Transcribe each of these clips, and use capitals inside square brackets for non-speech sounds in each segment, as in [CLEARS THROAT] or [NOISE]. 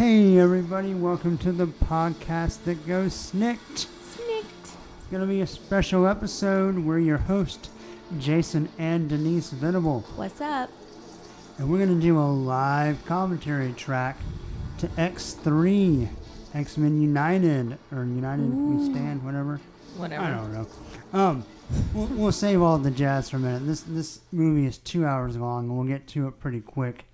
Hey, everybody, welcome to the podcast that goes Snikt. Snikt. It's going to be a special episode. We're your host, Jason and Denise Venable. What's up? And we're going to do a live commentary track to X3, X Men United, or United We Stand, whatever. Whatever. I don't know. Um, we'll, we'll save all the jazz for a minute. This this movie is two hours long, and we'll get to it pretty quick,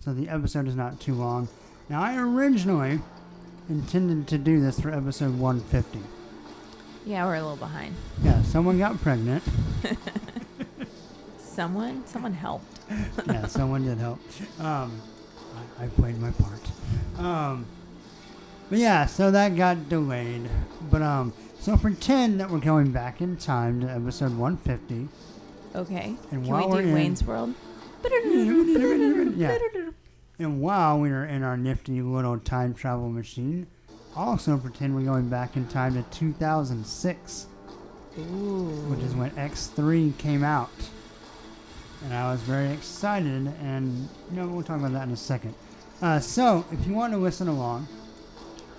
so the episode is not too long. Now, I originally intended to do this for episode 150. Yeah, we're a little behind. Yeah, someone got pregnant. [LAUGHS] Someone, someone helped. [LAUGHS] yeah, someone did help. Um, I, I played my part. Um, but yeah, so that got delayed. But um, so pretend that we're going back in time to episode 150. Okay. And Can while we we're do in- Wayne's World? [LAUGHS] Yeah. And while we are in our nifty little time travel machine, also pretend we're going back in time to 2006, Ooh. which is when X3 came out. And I was very excited, and you know, we'll talk about that in a second. Uh, so, if you want to listen along,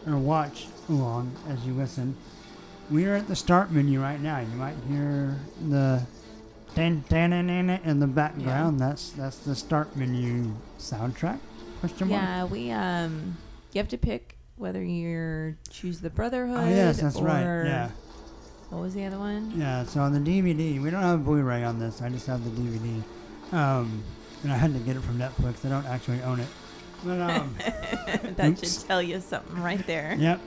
or watch along as you listen, we are at the start menu right now. You might hear the dan dan in the background. That's that's the start menu soundtrack. Question mark. Yeah, we um, you have to pick whether you choose the Brotherhood. Oh yes, that's or, right. Yeah, What was the other one? yeah. So on the DVD, we don't have a Blu-ray on this. I just have the DVD, um, and I had to get it from Netflix. I don't actually own it. But um, [LAUGHS] that Oops. should tell you something right there. yep.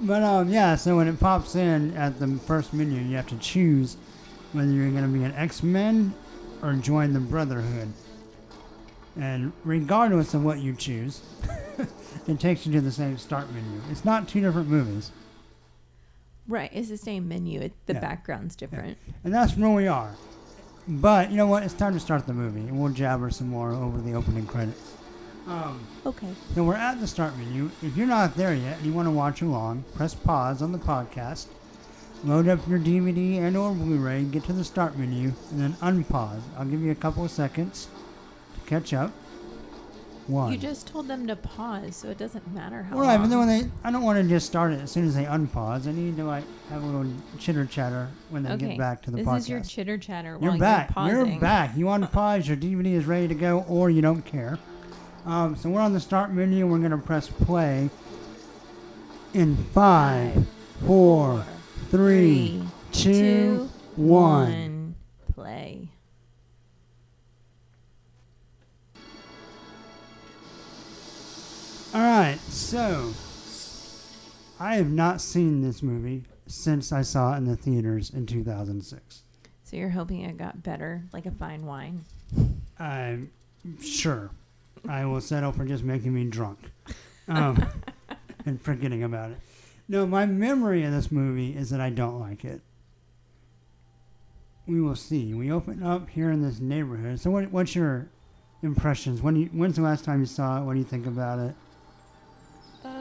But um, yeah. So when it pops in at the first menu, you have to choose whether you're going to be an X-Men or join the Brotherhood. And regardless of what you choose, [LAUGHS] it takes you to the same start menu. It's not two different movies. Right, it's the same menu. It, the Yeah. background's different. And that's where we are. But you know what? It's time to start the movie, and we'll jabber some more over the opening credits. Um, Okay. so we're at the start menu. If you're not there yet and you want to watch along, press pause on the podcast, load up your DVD and or Blu-ray, get to the start menu, and then unpause. I'll give you a couple of seconds to catch up. One. You just told them to pause, so it doesn't matter how right, but then when they, I don't want to just start it as soon as they unpause. I need to like have a little chitter chatter when they okay. get back to the this podcast. is your chitter chatter You're while back. you're You're back. You [LAUGHS] unpause. Your DVD is ready to go, or you don't care. Um, so we're on the start menu. We're gonna press play. In five, four, three, two, one. Play. All right. So I have not seen this movie since I saw it in the theaters in 2006. So you're hoping it got better, like a fine wine. I'm sure I will settle for just making me drunk um, [LAUGHS] and forgetting about it. No, my memory of this movie is that I don't like it. We will see. We open up here in this neighborhood. So, what, what's your impressions? When you, when's the last time you saw it? What do you think about it?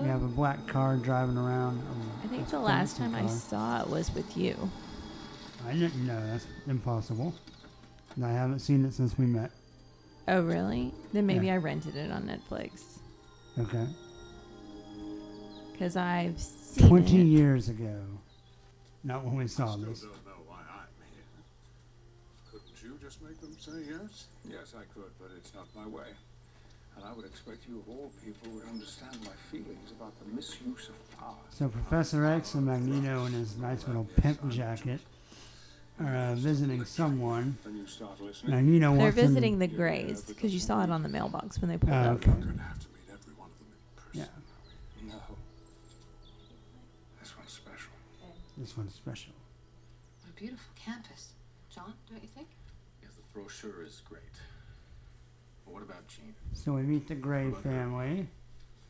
We have a black car driving around. Um, I think the last fancy time I saw it was with you. I didn't know. That's impossible. And I haven't seen it since we met. Oh, really? Then maybe Yeah. I rented it on Netflix Okay. because I've seen 20 it. years ago. Not when we saw Still this. don't know why I'm here. Couldn't you just make them say yes? Yes, I could, but it's not my way. And I would expect you, of all people, would understand my feelings about the misuse of power. So Professor X and Magneto in his nice little pimp jacket are uh, visiting someone. Then you start listening. Magneto They're wants him- visiting the Greys because you saw it on the mailbox when they pulled Oh, up. okay. We're gonna have to meet every one of them in person. Yeah, No. This one's special. this one's special. What a beautiful campus. John, don't you think? Yes, the brochure is great. But what about Jean? So we meet the Grey family.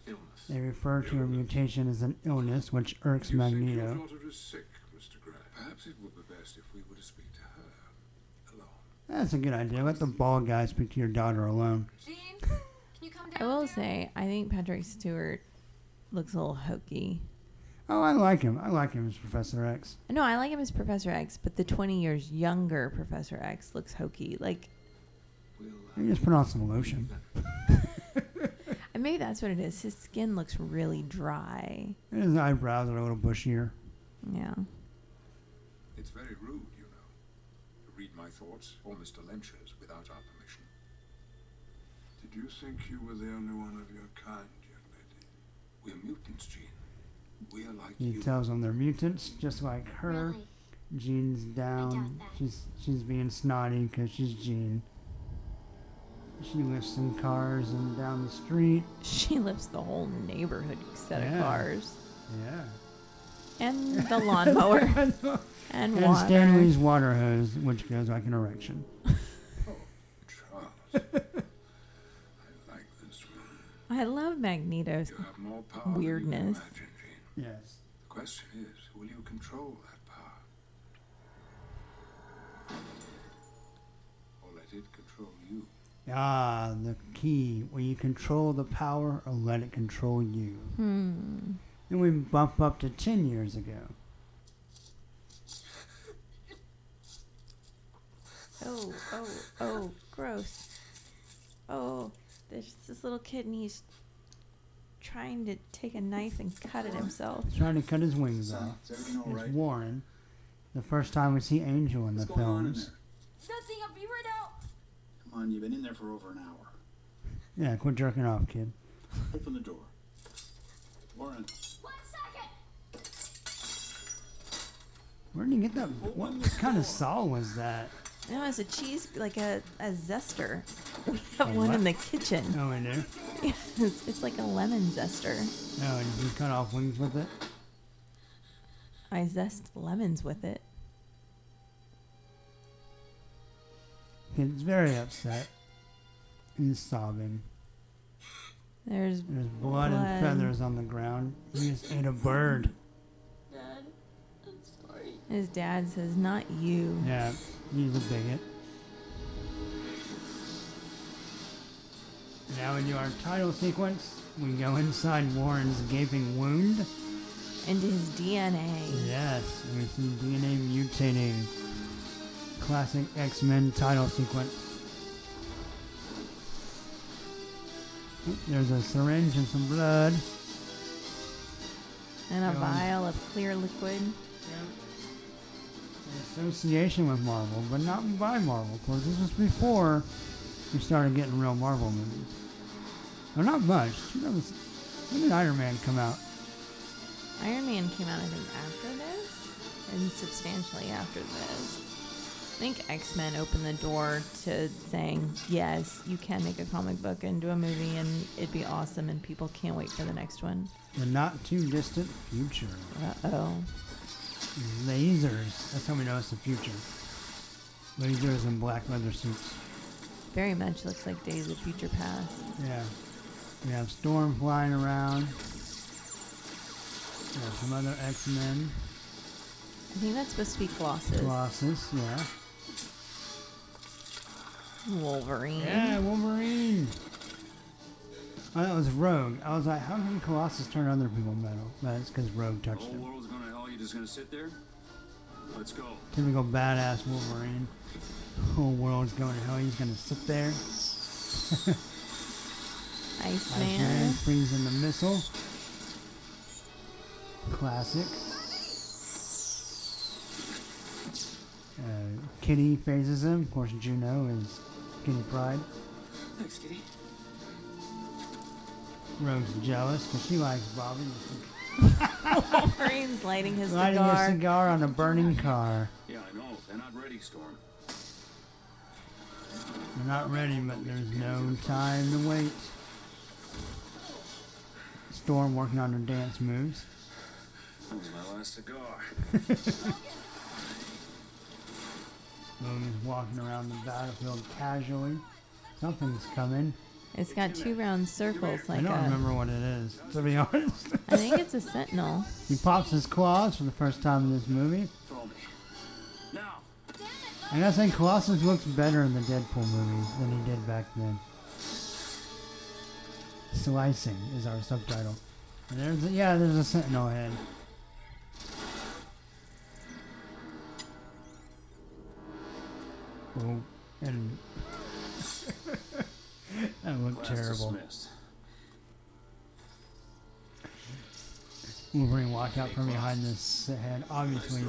Illness. They refer to a mutation as an illness, which irks You think your Magneto. daughter is sick, Mr. Grey? Perhaps it would be best if we were to speak to her alone. That's a good idea. Let the bald guy speak to your daughter alone. Jean, can you come down? I will say, I think Patrick Stewart looks a little hokey. Oh, I like him. I like him as Professor X. No, I like him as Professor X, but the 20 years younger Professor X looks hokey. Like, We'll, He just put on some lotion. [LAUGHS] I mean, maybe that's what it is. His skin looks really dry. And His eyebrows are a little bushier. Yeah. It's very rude, you know, to read my thoughts or Mr. Lynch's without our permission. Did you think you were the only one of your kind, young lady? We're mutants, Jean. We are like He you. tells them they're mutants, just like her. Really? Jean's down. doubt that. She's she's being snotty because she's Jean. She lifts some cars and down the street. She lifts the whole neighborhood set Yeah. of cars. Yeah. And [LAUGHS] [LAUGHS] the lawnmower. and And water. Stanley's water hose, which goes like an erection. [LAUGHS] oh, Charles. I like this one. I love Magneto's. You have more power than you Weirdness. imagine. Yes. The question is, will you control that Ah, the key. Will you control the power or let it control you? Hmm. Then we bump up to 10 years ago. Oh, oh, oh, gross. Oh, there's this little kid and he's trying to take a knife and cut it himself. He's trying to cut his wings off. is everything all It's right? Warren. The first time we see Angel in What's the going on in films. there? Nothing, I'll be right out. Come on, you've been in there for over an hour. Yeah, quit jerking off, kid. Open the door. Warren, One second. Where did he get that? What kind of saw was that? No, it's a cheese, like a, a zester. [LAUGHS] We have A one what? in the kitchen. Oh, we do? [LAUGHS] it's, it's like a lemon zester. Oh, and you can cut off wings with it? I zest lemons with it. Kid's very upset. He's sobbing. There's There's blood, Blood. and feathers on the ground. He just ate a bird. Dad, I'm sorry. his dad says, "Not you." Yeah, he's a bigot. Now into our title sequence, we go inside Warren's gaping wound. Into his DNA. Yes, and we see DNA mutating. Classic X-Men title sequence. There's a syringe and some blood. And a Um, vial of clear liquid. An association with Marvel, but not by Marvel. Of course, this was before we started getting real Marvel movies. Well, not much. When did Iron Man come out? Iron Man came out, I think, after this, and substantially after this. I think X Men opened the door to saying, yes, you can make a comic book into a movie and it'd be awesome, and people can't wait for the next one. The not too distant future. Uh oh. Lasers. That's how we know it's the future. Lasers and black leather suits. Very much looks like Days of Future Past. Yeah. We have Storm flying around. We have some other X-Men. I think that's supposed to be Colossus. Colossus, yeah. Wolverine. Yeah, Wolverine. Oh, that was Rogue. I was like, how can Colossus turn other people metal? That's because Rogue The touched whole him. world's gonna hell. You just gonna sit there? Let's go. Typical badass Wolverine. Whole world's going to hell. He's gonna sit there. [LAUGHS] Iceman. Iceman in the missile. Classic. Uh, Kitty phases him. Of course, Juno is Kitty Pryde. Thanks, Kitty. Rogue's jealous because she likes Bobby. [LAUGHS] Wolverine's lighting his Lighting cigar. a cigar on a burning car. Yeah, I know. They're not ready, Storm. They're not ready, but there's no time to wait. Storm working on her dance moves. That was my last cigar. [LAUGHS] Is walking around the battlefield casually. Something's coming. It's got two round circles like I don't a. remember what it is, to be [LAUGHS] honest. I think it's a sentinel. he pops his claws for the first time in this movie. Now. I say, Colossus looks better in the Deadpool movies than he did back then. Slicing is our subtitle. And there's a, yeah, there's a Sentinel head. Oh, and [LAUGHS] that looked Class terrible. dismissed. Wolverine walked out from behind this head. Obviously,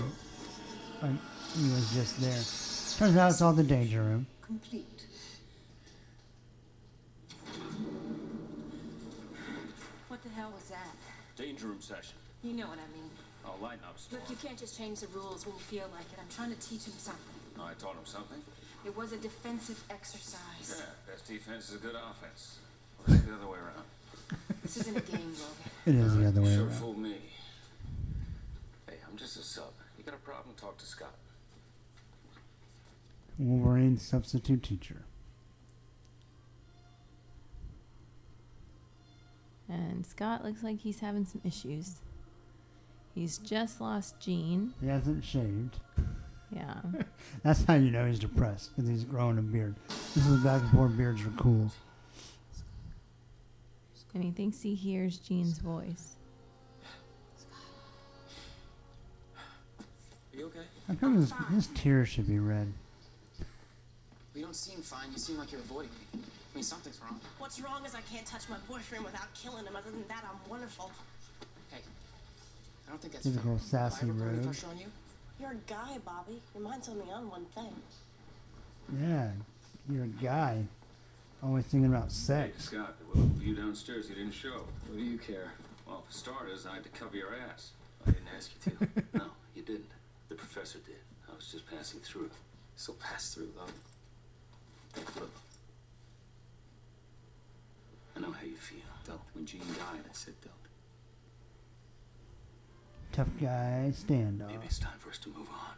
um, he was just there. Turns out it's all the danger room. Complete. What the hell was that? Danger room session. You know what I mean. Oh, lighten up, Storm. Look, you can't just change the rules when you feel like it. I'm trying to teach him something. I taught him something. It was a defensive exercise. Yeah, best defense is a good offense. Or is it the other way around? This isn't a game, Logan. It is the other way Sure around. fooled me. Hey, I'm just a sub. You got a problem? Talk to Scott. Wolverine substitute teacher. And Scott looks like he's having some issues. He's just lost Jean. He hasn't shaved. Yeah. [LAUGHS] That's how you know he's depressed because he's growing a beard. This was back before beards were cool. and he thinks he hears Jean's voice. Are you okay? How come his, his tears should be red? You don't seem fine. You seem like you're avoiding me. I mean, something's wrong. What's wrong is I can't touch my boyfriend without killing him. Other than that, I'm wonderful. Hey, I don't think that's Typical fair. sassy Have I ever put any rogue. pressure on you? You're a guy, Bobby. Your mind's only on one thing. Yeah, you're a guy. Always thinking about Hey, sex. Scott, well, you downstairs, you didn't show. What do you care? Well, for starters, I had to cover your ass. I didn't ask you to. [LAUGHS] No, you didn't. The professor did. I was just passing through. so pass through, love. Look. I know how you feel. Don't. When Jean died, I said don't. Tough guy standoff. Maybe it's time for us to move on.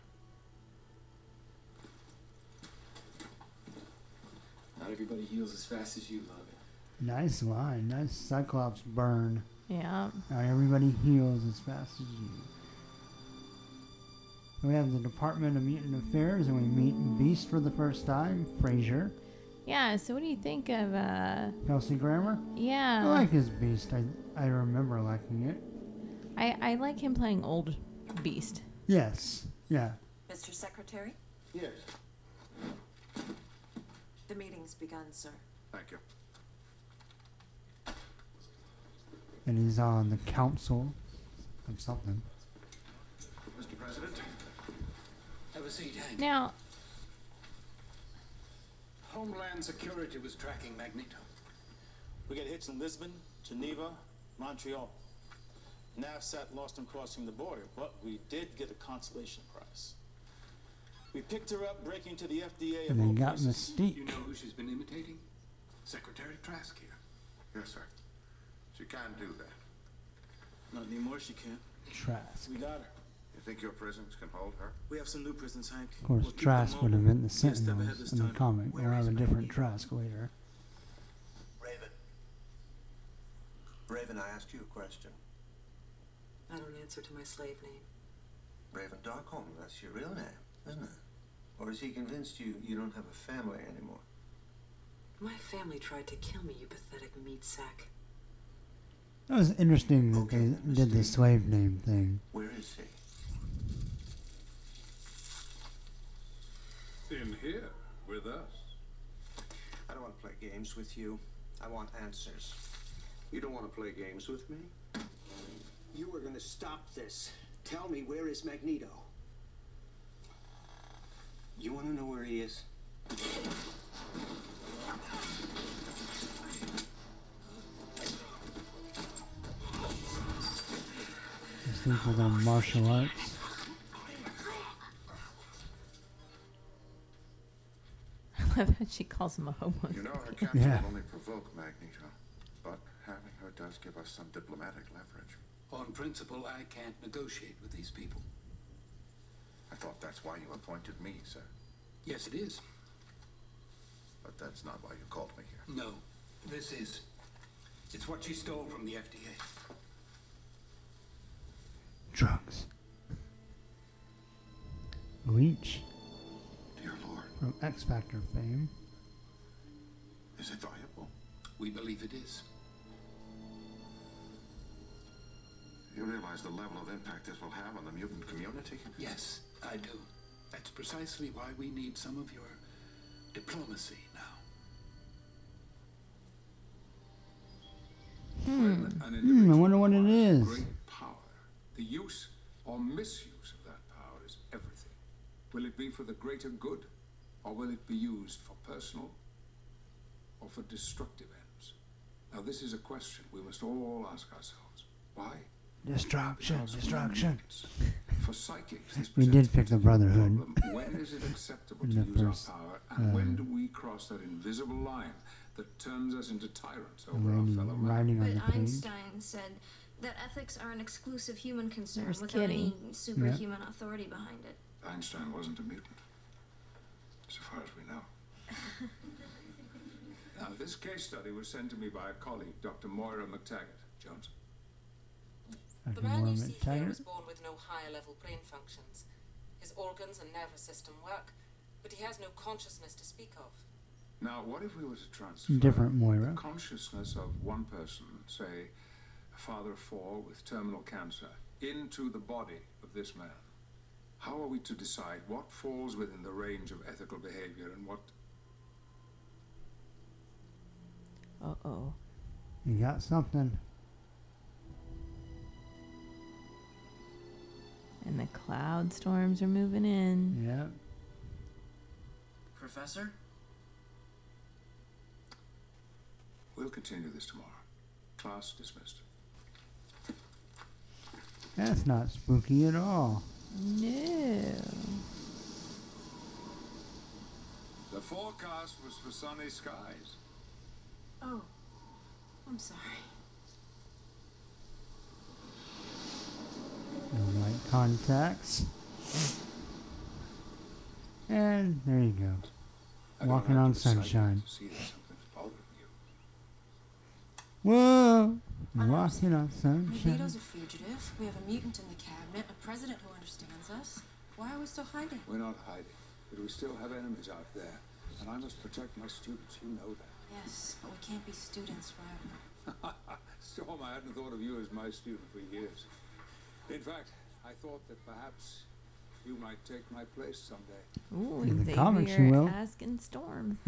Not everybody heals as fast as you, love. Nice line. Nice Cyclops burn. Yeah. Not everybody heals as fast as you. We have the Department of Mutant Affairs, and we meet Beast for the first time. Frasier, Yeah, so what do you think of uh Kelsey Grammer. yeah. I like his Beast. I I remember liking it. I, I like him playing old Beast. Yes. Yeah. Mr. Secretary, Yes. the meeting's begun, sir. Thank you. And he's on the council of something. Mr. President, Have a seat, Hank. Now, Homeland Security was tracking Magneto. We got hits in Lisbon, Geneva, Montreal. NAVSAT lost him crossing the border, but we did get a consolation prize. We picked her up breaking into the FDA And all they got places. Mystique. You know who she's been imitating? Secretary Trask here. yes, sir. She can't do that. Not anymore, she can't. Trask. We got her. You think your prisons can hold her? We have some new prisons, Hank. Of course, We'll Trask would have mobile. been the Can't step ahead Sentinels this in the time. comic. We'll Where have is a different Magneto? Trask later. Raven. Raven, I asked you a question. I don't answer to my slave name. Raven Darkholme, that's your real name, isn't it? Or is he convinced you you don't have a family anymore? My family tried to kill me, you pathetic meat sack. That was interesting that they did the slave name thing. Where is he? In here, with us. I don't want to play games with you. I want answers. You don't want to play games with me? You are going to stop this. Tell me, where is Magneto? You want to know where he is? These things are their martial arts. [LAUGHS] I love that she calls him a homo. You know her capture Yeah. will only provoke Magneto, but having her does give us some diplomatic leverage. On principle, I can't negotiate with these people. I thought that's why you appointed me, sir. Yes, it is. But that's not why you called me here. No, this is. It's what she stole from the FDA. Drugs. Leech Dear Lord, from X Factor fame. is it viable? We believe it is. You realize the level of impact this will have on the mutant community? Yes, I do. That's precisely why we need some of your diplomacy now. Hmm, Hmm, I wonder what it is. Great power or misuse of that power is everything. Will it be for the greater good, or will it be used for personal or for destructive ends? Now, this is a question we must all ask ourselves. Why? Destruction, destruction. For psychics, this We did pick the Brotherhood. When is it acceptable In to the use first, our power, and when uh, do we cross that invisible line that turns us into tyrants The over our fellow man? writing on But the page. Einstein said that ethics are an exclusive human concern There's without Kitty. any superhuman authority behind it. Einstein wasn't a mutant, so far as we know. [LAUGHS] now, this case study was sent to me by a colleague, Dr. Moira MacTaggert. Jones? Dr. The man you see here was born with no higher level brain functions. His organs and nervous system work, but he has no consciousness to speak of. Now, what if we were to transfer Different Moira. the consciousness of one person, say a father of four with terminal cancer, into the body of this man? How are we to decide what falls within the range of ethical behavior and what Uh oh. You got something. And the cloud storms are moving in. Yep. Professor? We'll continue this tomorrow. Class dismissed. That's not spooky at all. No. The forecast was for sunny skies. Oh, I'm sorry. No light contacts. And there you go. I Walking on sunshine. to see that something's bothering you. Whoa! Walking on sunshine. Magneto's a fugitive. We have a mutant in the cabinet, a president who understands us. Why are we still hiding? We're not hiding, but we still have enemies out there, and I must protect my students. You know that. Yes, but we can't be students forever. [LAUGHS] Storm, I hadn't thought of you as my student for years. In fact, I thought that perhaps you might take my place someday. Ooh, In the comics, you will. asking Storm. [LAUGHS]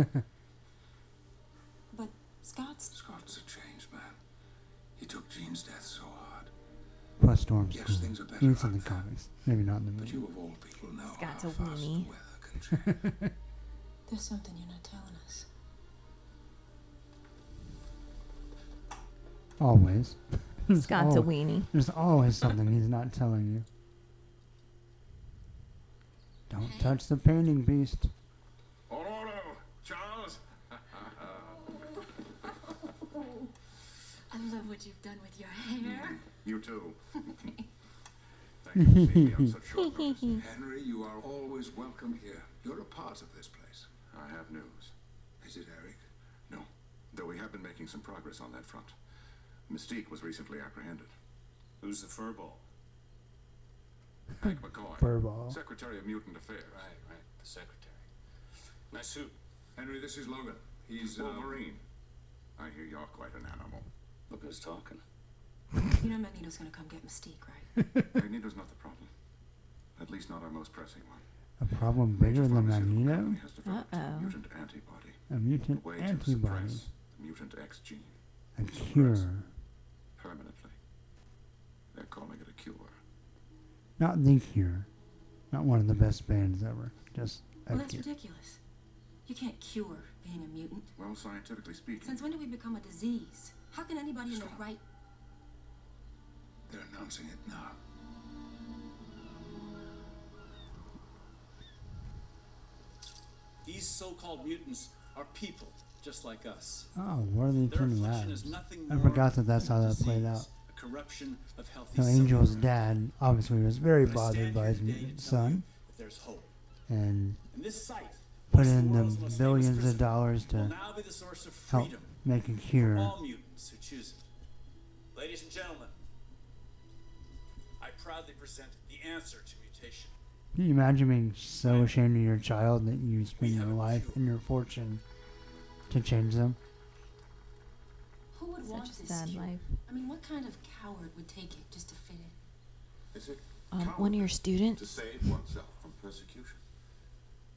But Scott's. Scott's a changed man. He took Jean's death so hard. Plus Storm's Yes, cool. things are better It's in out the comics. Maybe not in the But you of all people know Scott's how a fast weenie. the weather can change. There's something you're not telling us. Always. [LAUGHS] There's Scott's a al- weenie. There's always something he's not telling you. Don't touch the painting beast. Ororo, Charles. I love what you've done with your hair. Mm, you too. [LAUGHS] Thank you for seeing me on such short notice. Henry, you are always welcome here. You're a part of this place. I have news. Is it Eric? No, though we have been making some progress on that front. Mystique was recently apprehended. Who's the furball? Hank McCoy, Furball. Secretary of Mutant Affairs. Right, right. The secretary. Nice suit. Henry, this is Logan. He's uh, Wolverine. I hear you're quite an animal. Look who's talking. You know Magneto's gonna come get Mystique, right? [LAUGHS] Magneto's not the problem. At least not our most pressing one. A problem bigger than Magneto? Company has developed Uh-oh. a mutant antibody. A mutant a way to antibody. suppress the mutant X gene A cure. Permanently. They're calling it a cure. Not the cure. Not one of the best bands ever. Just Well, that's cure. ridiculous. You can't cure being a mutant. Well, scientifically speaking, Since when did we become a disease? How can anybody in the right They're announcing it now. These so-called mutants are people, just like us. Oh, what are they Their turning labs? I forgot that that's how that played out. A corruption of healthy So cells. Angel's dad obviously was very But bothered by his today mutant to tell you son There's hope. and And this site, put once the in the billions of dollars to now be the source of help make a cure. all mutants who choose it. Ladies and gentlemen, I proudly present the answer to mutation. Can you imagine being so ashamed of your child that you spend your life and your fortune to change them? Who would Such want a this sad cure? life. I mean, what kind of coward would take it just to fit in? is it Um, one of your students? to save oneself from persecution?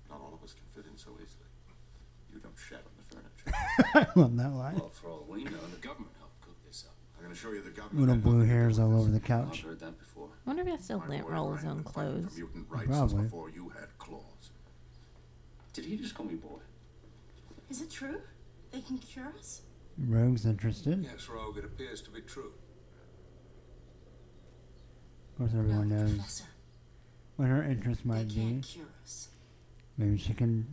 Not all of us can fit in so easily. You don't shed on the furniture. [LAUGHS] I love that line. Well, for all we know, the government helped cook this up. I'm going to assure you the government. Little blue hairs all over the couch. I've heard that before. I wonder if he still to lint roll his own clothes. Probably. before you had claws. Did he just call me boy? Is it true? They can cure us? Rogue's interested. Yes, Rogue, it appears to be true. Of course, everyone knows Professor, what her interest might be. can't cure us. Maybe she can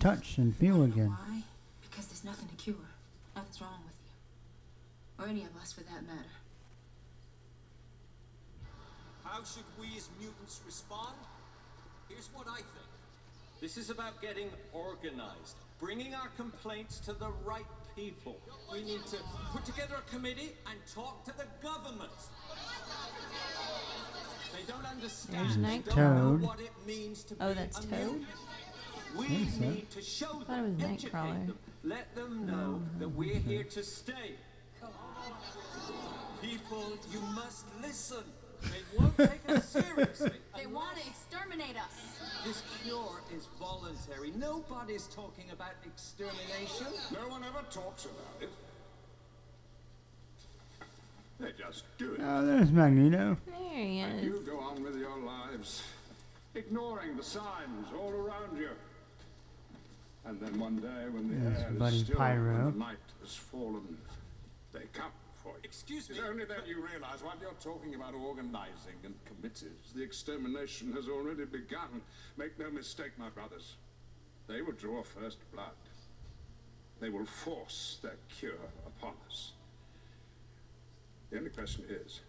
touch and feel again. Why? Because there's nothing to cure. Nothing's wrong with you. Or any of us for that matter. How should we as mutants respond? Here's what I think. This is about getting organized, bringing our complaints to the right people. We need to put together a committee and talk to the government. They don't understand. There's they Toad. don't know what it means to Oh, be that's a Toad? We so. need to show thought it them, was educate Nightcrawler. them, let them know oh, that we're here to stay. People, you must listen. They won't take us seriously. They want to exterminate us. This cure is voluntary. Nobody's talking about extermination. No one ever talks about it. They just do it. Oh, there's Magneto. There he And is. you go on with your lives, ignoring the signs all around you. And then one day, when the Yes, air is still Pyro. and the night has fallen, they come for you. Excuse me. It's only then you realize what you're talking about organizing and committees. The extermination has already begun. Make no mistake, my brothers. They will draw first blood. They will force their cure upon us. The only question is,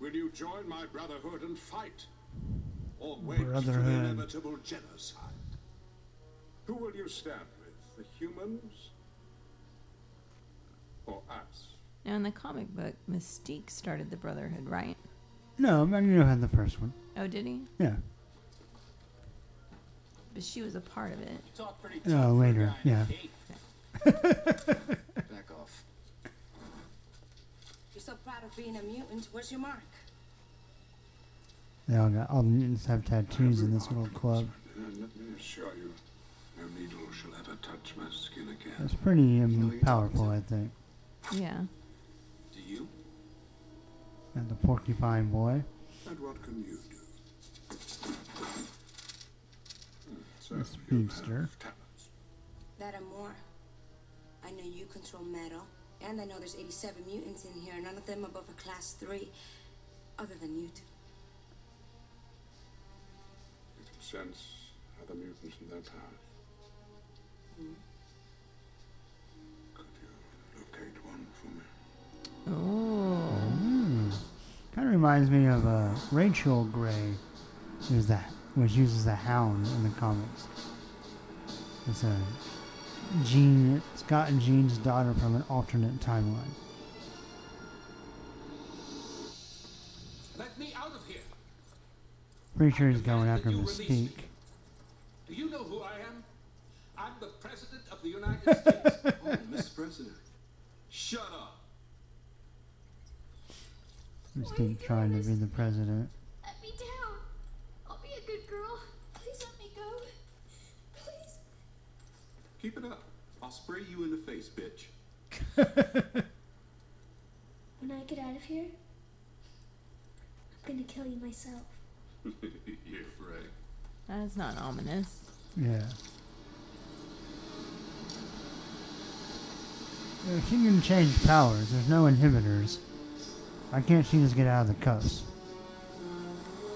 will you join my brotherhood and fight? Or wait for the Brotherhood. inevitable genocide? Who will you stand with? The humans? Or us? Now, in the comic book, Mystique started the Brotherhood, right? No, Magneto had the first one. Oh, did he? Yeah. But she was a part of it. You talk pretty Oh, tough for a later, guy in a yeah. Back off. You're so proud of being a mutant. Where's your mark? They all got all the mutants have tattoos in this little club. Let me assure you, no needle shall ever touch my skin again. That's pretty um, powerful, I think. Yeah. Do you? And the porcupine boy. And what can you do? So The speedster. talents. That and more. I know you control metal, and I know there's 87 mutants in here, none of them above a class 3, other than you two. You can sense other mutants in their powers. Hmm. Could you locate one for me? Oh. Kind of reminds me of uh, Rachel Grey, who's that, which uses the Hound in the comics. It's a Jean, Scott and Jean's daughter from an alternate timeline. Let me out of here. Pretty sure he's going after that you release Mystique. me. Do you know who I am? I'm the President of the United States. [LAUGHS] Oh, Mr. President. Shut up. Mystique trying to be the president. Let me down. I'll be a good girl. Please let me go. Please. Keep it up. I'll spray you in the face, bitch. [LAUGHS] When I get out of here, I'm gonna kill you myself. [LAUGHS] yeah, right. That's not ominous. Yeah. Yeah, She can change powers. There's no inhibitors. Why can't she just get out of the cuffs?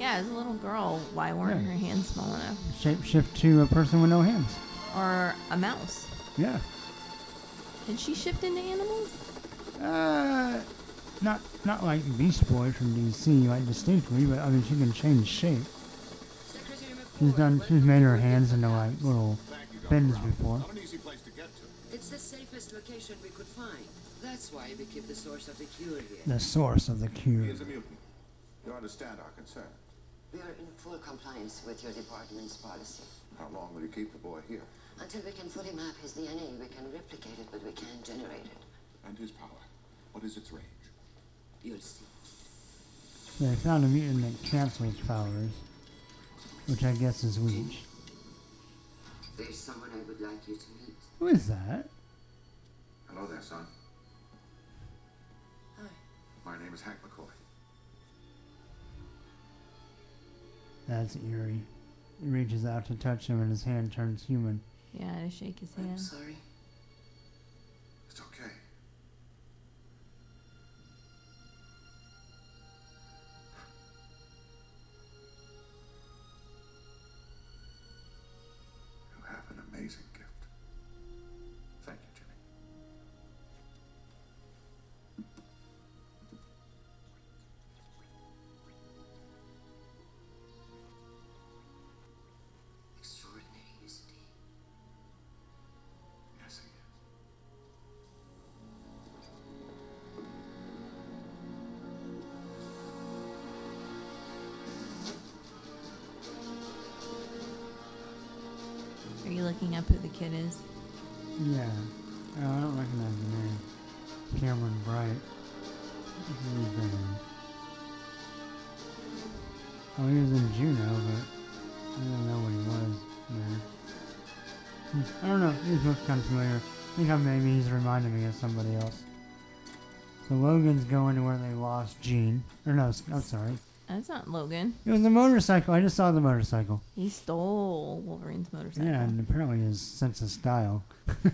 Yeah, as a little girl, why weren't Yeah. her hands small enough? Shapeshift to a person with no hands. Or a mouse? Yeah. Can she shift into animals? Uh, not not like Beast Boy from DC, like distinctly, but I mean she can change shape. She's done. She's made her hands into like little bends before. Not an easy place to get to. It's the safest location we could find. That's why we keep the source of the cure here. The source of the cure. He is a mutant. You understand our concern. We are in full compliance with your department's policy. How long will you keep the boy here? Until we can fully map his DNA, we can replicate it, but we can't generate it. And his power. What is its range? You'll see. They found a mutant that cancels powers, which I guess is Leech. There's someone I would like you to meet. Who is that? Hello there, son. Name is Hank McCoy. That's eerie. He reaches out to touch him, and his hand turns human. Yeah, to shake his hand. I'm sorry. Kid is? Yeah. Oh, I don't recognize the name. Cameron Bright. That in? Oh, he was in Juno, but I don't know what he was there. I don't know. He looks kind of familiar. I think I maybe he's reminding me of somebody else. So Logan's going to where they lost Jean. Or no, I'm sorry. That's not Logan. It was the motorcycle. I just saw the motorcycle. He stole Wolverine's motorcycle. Yeah, and apparently his sense of style. [LAUGHS]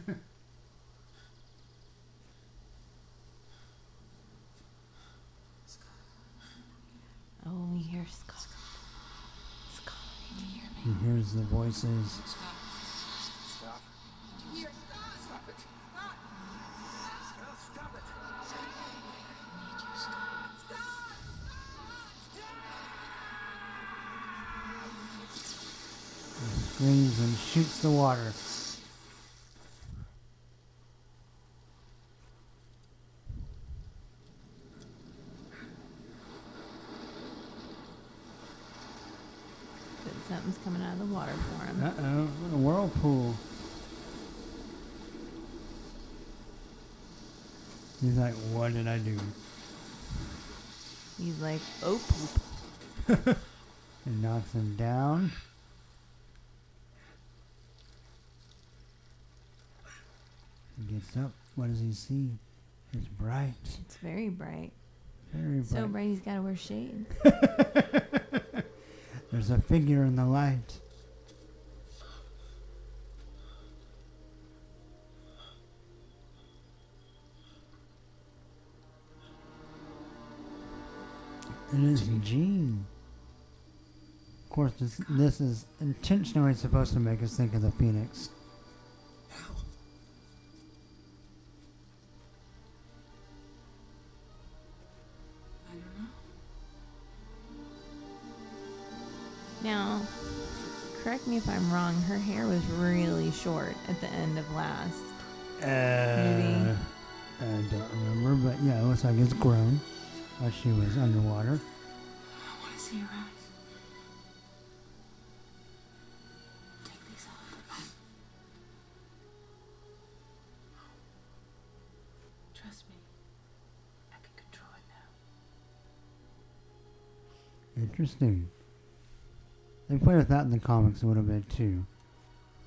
Oh, we hear Scott. Scott, can you hear me? He hears the voices. Stop. Screams and shoots the water. Something's coming out of the water for him. Uh oh, a whirlpool. He's like, what did I do? He's like, oh poop. [LAUGHS] It knocks him down. Gets up. What does he see? It's bright. It's very bright. Very bright. So bright he's got to wear shades. [LAUGHS] There's a figure in the light. It is Jean. Of course, this, this is intentionally supposed to make us think of the Phoenix. Now, correct me if I'm wrong. Her hair was really short at the end of last. Maybe. Uh, I don't remember, but yeah, it looks like it's grown while she was underwater. I want to see your eyes. Take these off. Trust me. I can control it now. Interesting. They play with that in the comics a little bit too.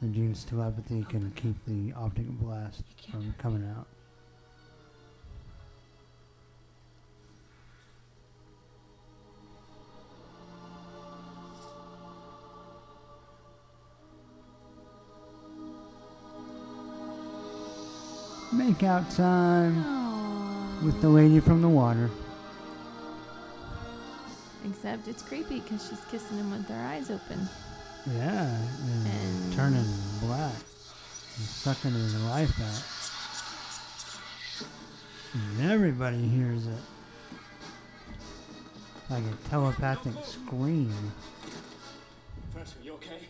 The Jean's telepathy can keep the optic blast from coming out. Make out time with the lady from the water. Except it's creepy because she's kissing him with her eyes open. Yeah, and, And- turning black, and sucking his life out. And everybody hears it. Like a telepathic scream. Professor, you okay?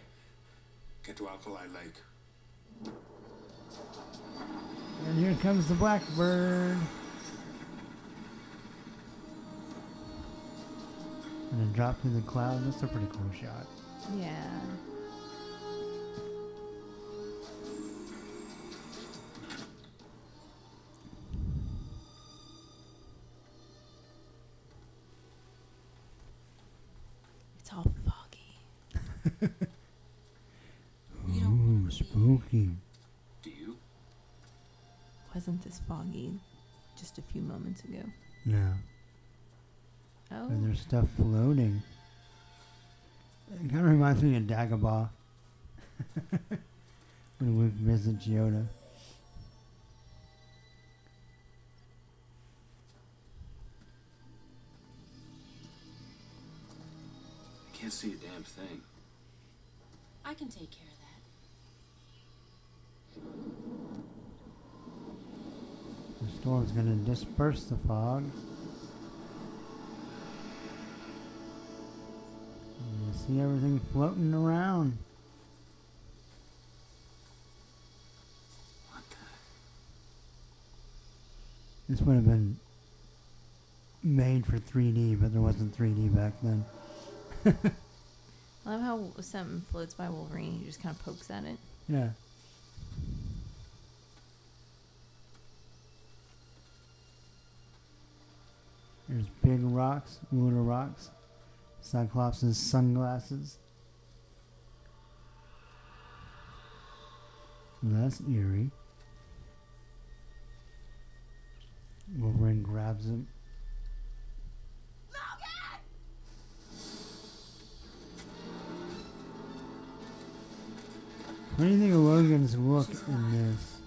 Get to Alkali Lake. And here comes the blackbird. And then drop through the cloud. That's a pretty cool shot. Yeah. It's all foggy. [LAUGHS] Ooh, spooky. Do you? Wasn't this foggy just a few moments ago? No. Oh. stuff floating. It kind of reminds me of Dagobah. [LAUGHS] when we visit Yoda. I can't see a damn thing. I can take care of that. The storm's gonna disperse the fog. You see everything floating around. What the? This would have been made for 3D, but there wasn't 3D back then. [LAUGHS] I love how something floats by Wolverine. He just kind of pokes at it. Yeah. There's big rocks, little rocks, Cyclops' sunglasses. That's eerie. Wolverine grabs him. What do you think of Logan's look in this?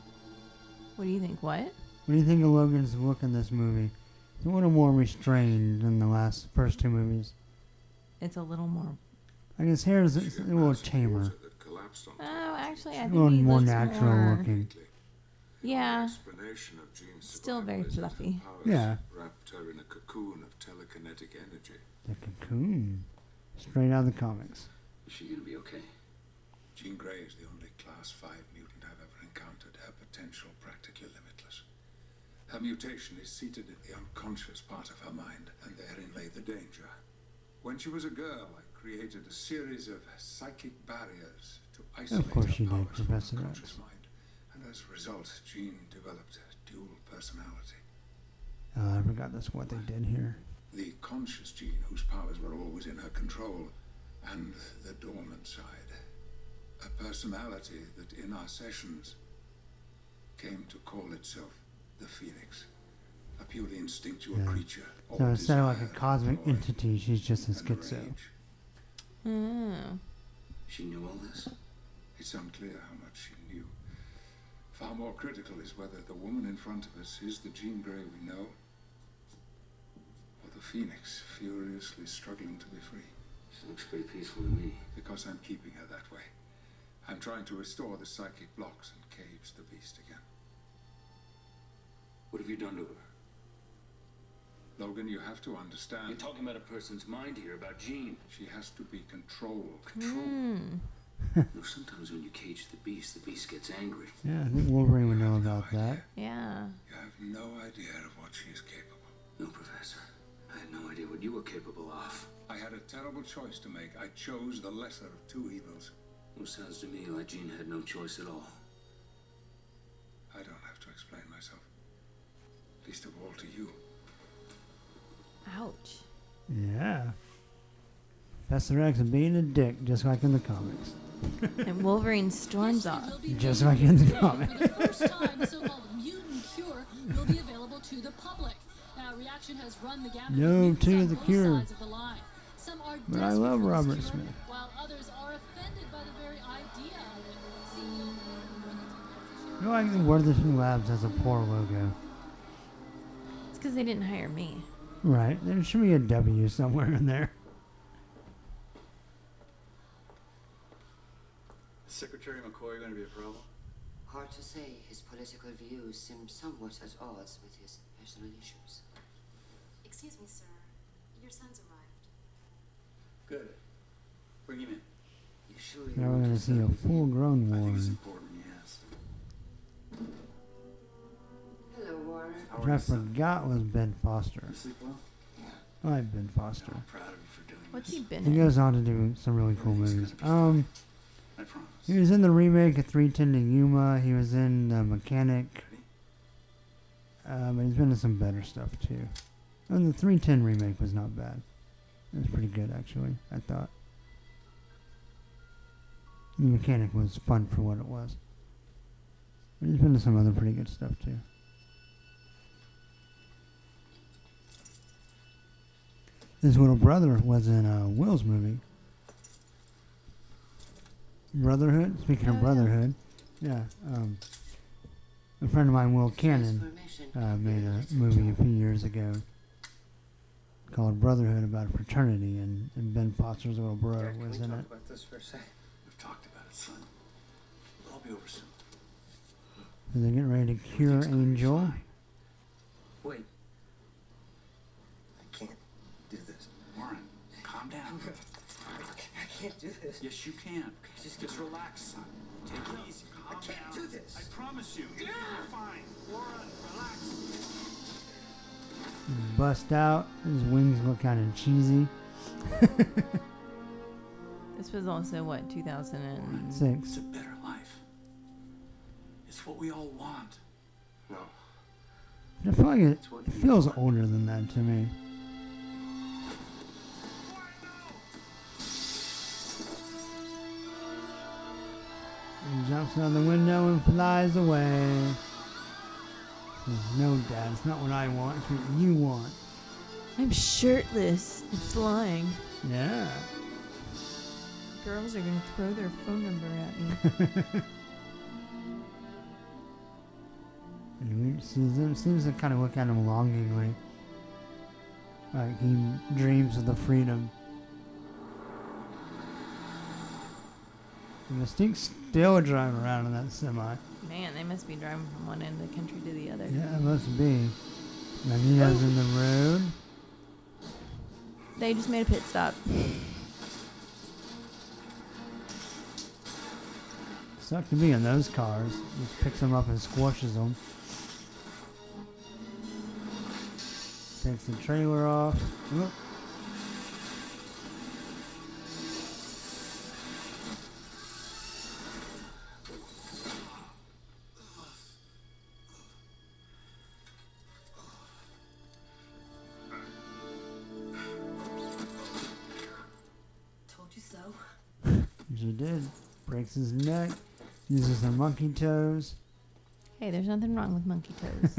What do you think? What? What do you think of Logan's look in this movie? It's a little more restrained than the last first two movies. It's a little more. Like his hair is a little tamer, Oh, actually, I a think little he more looks natural more- looking. Yeah. Explanation of Jean's Still very fluffy. powers Yeah. wrapped her in a cocoon of telekinetic energy. The cocoon, straight out of the comics. Is she gonna be okay? Jean Grey is the only Class 5 mutant I've ever encountered. Her potential practically limitless. Her mutation is seated in the unconscious part of her mind, and therein lay the danger. When she was a girl, I created a series of psychic barriers to isolate Of course her did, powers from her conscious mind. And as a result, Jean developed a dual personality. Oh, I forgot that's what they did here. The conscious Jean, whose powers were always in her control, and the dormant side. A personality that in our sessions came to call itself the Phoenix. A purely instinctual Yeah. creature. all So instead of like a cosmic joy, entity, she's just a and schizo. Oh. She knew all this? It's unclear how much she knew. Far more critical is whether the woman in front of us is the Jean Grey we know, or the Phoenix furiously struggling to be free. She looks pretty peaceful to me. Because I'm keeping her that way. I'm trying to restore the psychic blocks and cage the beast again. What have you done to her? Logan, you have to understand. You're talking about a person's mind here, about Jean. She has to be controlled. Hmm. [LAUGHS] You know, sometimes when you cage the beast, the beast gets angry. Yeah, I think Wolverine would know about that. Yeah. You have no idea of what she is capable. No, Professor. I had no idea what you were capable of. I had a terrible choice to make. I chose the lesser of two evils. Well, sounds to me like Jean had no choice at all. I don't have to explain myself. Least of all to you. Ouch. Yeah. Professor X being a dick, just like in the comics. [LAUGHS] And Wolverine storms off. Just like in the comics. For the first time, so-called mutant cure will be available to the public. Now, reaction has run the gamut. No to the cure. sides of the line. Some are But I love Robert cure, Smith. while others are offended by the very idea of it. CEO I feel like the Worthington Labs has a poor logo. It's because they didn't hire me. Right. There should be a W somewhere in there. Secretary McCoy going to be a problem? Hard to say. His political views seem somewhat at odds with his personal issues. Excuse me, sir. Your son's arrived. Good. Bring him in. You sure Now we're going to see a full grown It's important, yes. How I forgot was Ben Foster. You sleep well? I like Ben Foster. Proud of you for doing What's he been He in? goes on to do some really cool movies. Um, I promise. he was in the remake of 310 to Yuma. He was in The Mechanic. Uh, but he's been in some better stuff too. And the 310 remake was not bad. It was pretty good actually. I thought. The Mechanic was fun for what it was. But he's been in some other pretty good stuff too. His little brother was in uh, Will's movie. Brotherhood. Speaking Oh, of. Brotherhood, yeah. Um, a friend of mine, Will Canon, uh, made a movie a few years ago called Brotherhood about a fraternity, and, and Ben Foster's little bro Dad, can was we in talk it. about this for a second? We've talked about it, son. It'll all be over soon. So they're getting ready to cure Angel. Wait. I can't do this. Warren, calm down. [LAUGHS] I can't do this. Yes, you can. Just, just relax, son. Take it easy. Calm I can't down. do this. I promise you. You're fine. Warren, relax. Bust out. His wings look kind of cheesy. [LAUGHS] This was also what 2006. It's a better life. It's what we all want. No. I feel like it, it feels older than that to me. He jumps out the window and flies away. Says, no, Dad, it's not what I want. It's what you want. I'm shirtless and flying. Yeah. Girls are gonna throw their phone number at me. [LAUGHS] And he sees him, seems to kind of look at him longingly. Like he dreams of the freedom. And Mystique's still driving around in that semi. Man, they must be driving from one end of the country to the other. Yeah, it must be. Magneto's in the road. They just made a pit stop. Suck to be in those cars. Just picks them up and squashes them. Takes the trailer off. Oop. Monkey toes. Hey, there's nothing wrong with monkey toes. [LAUGHS]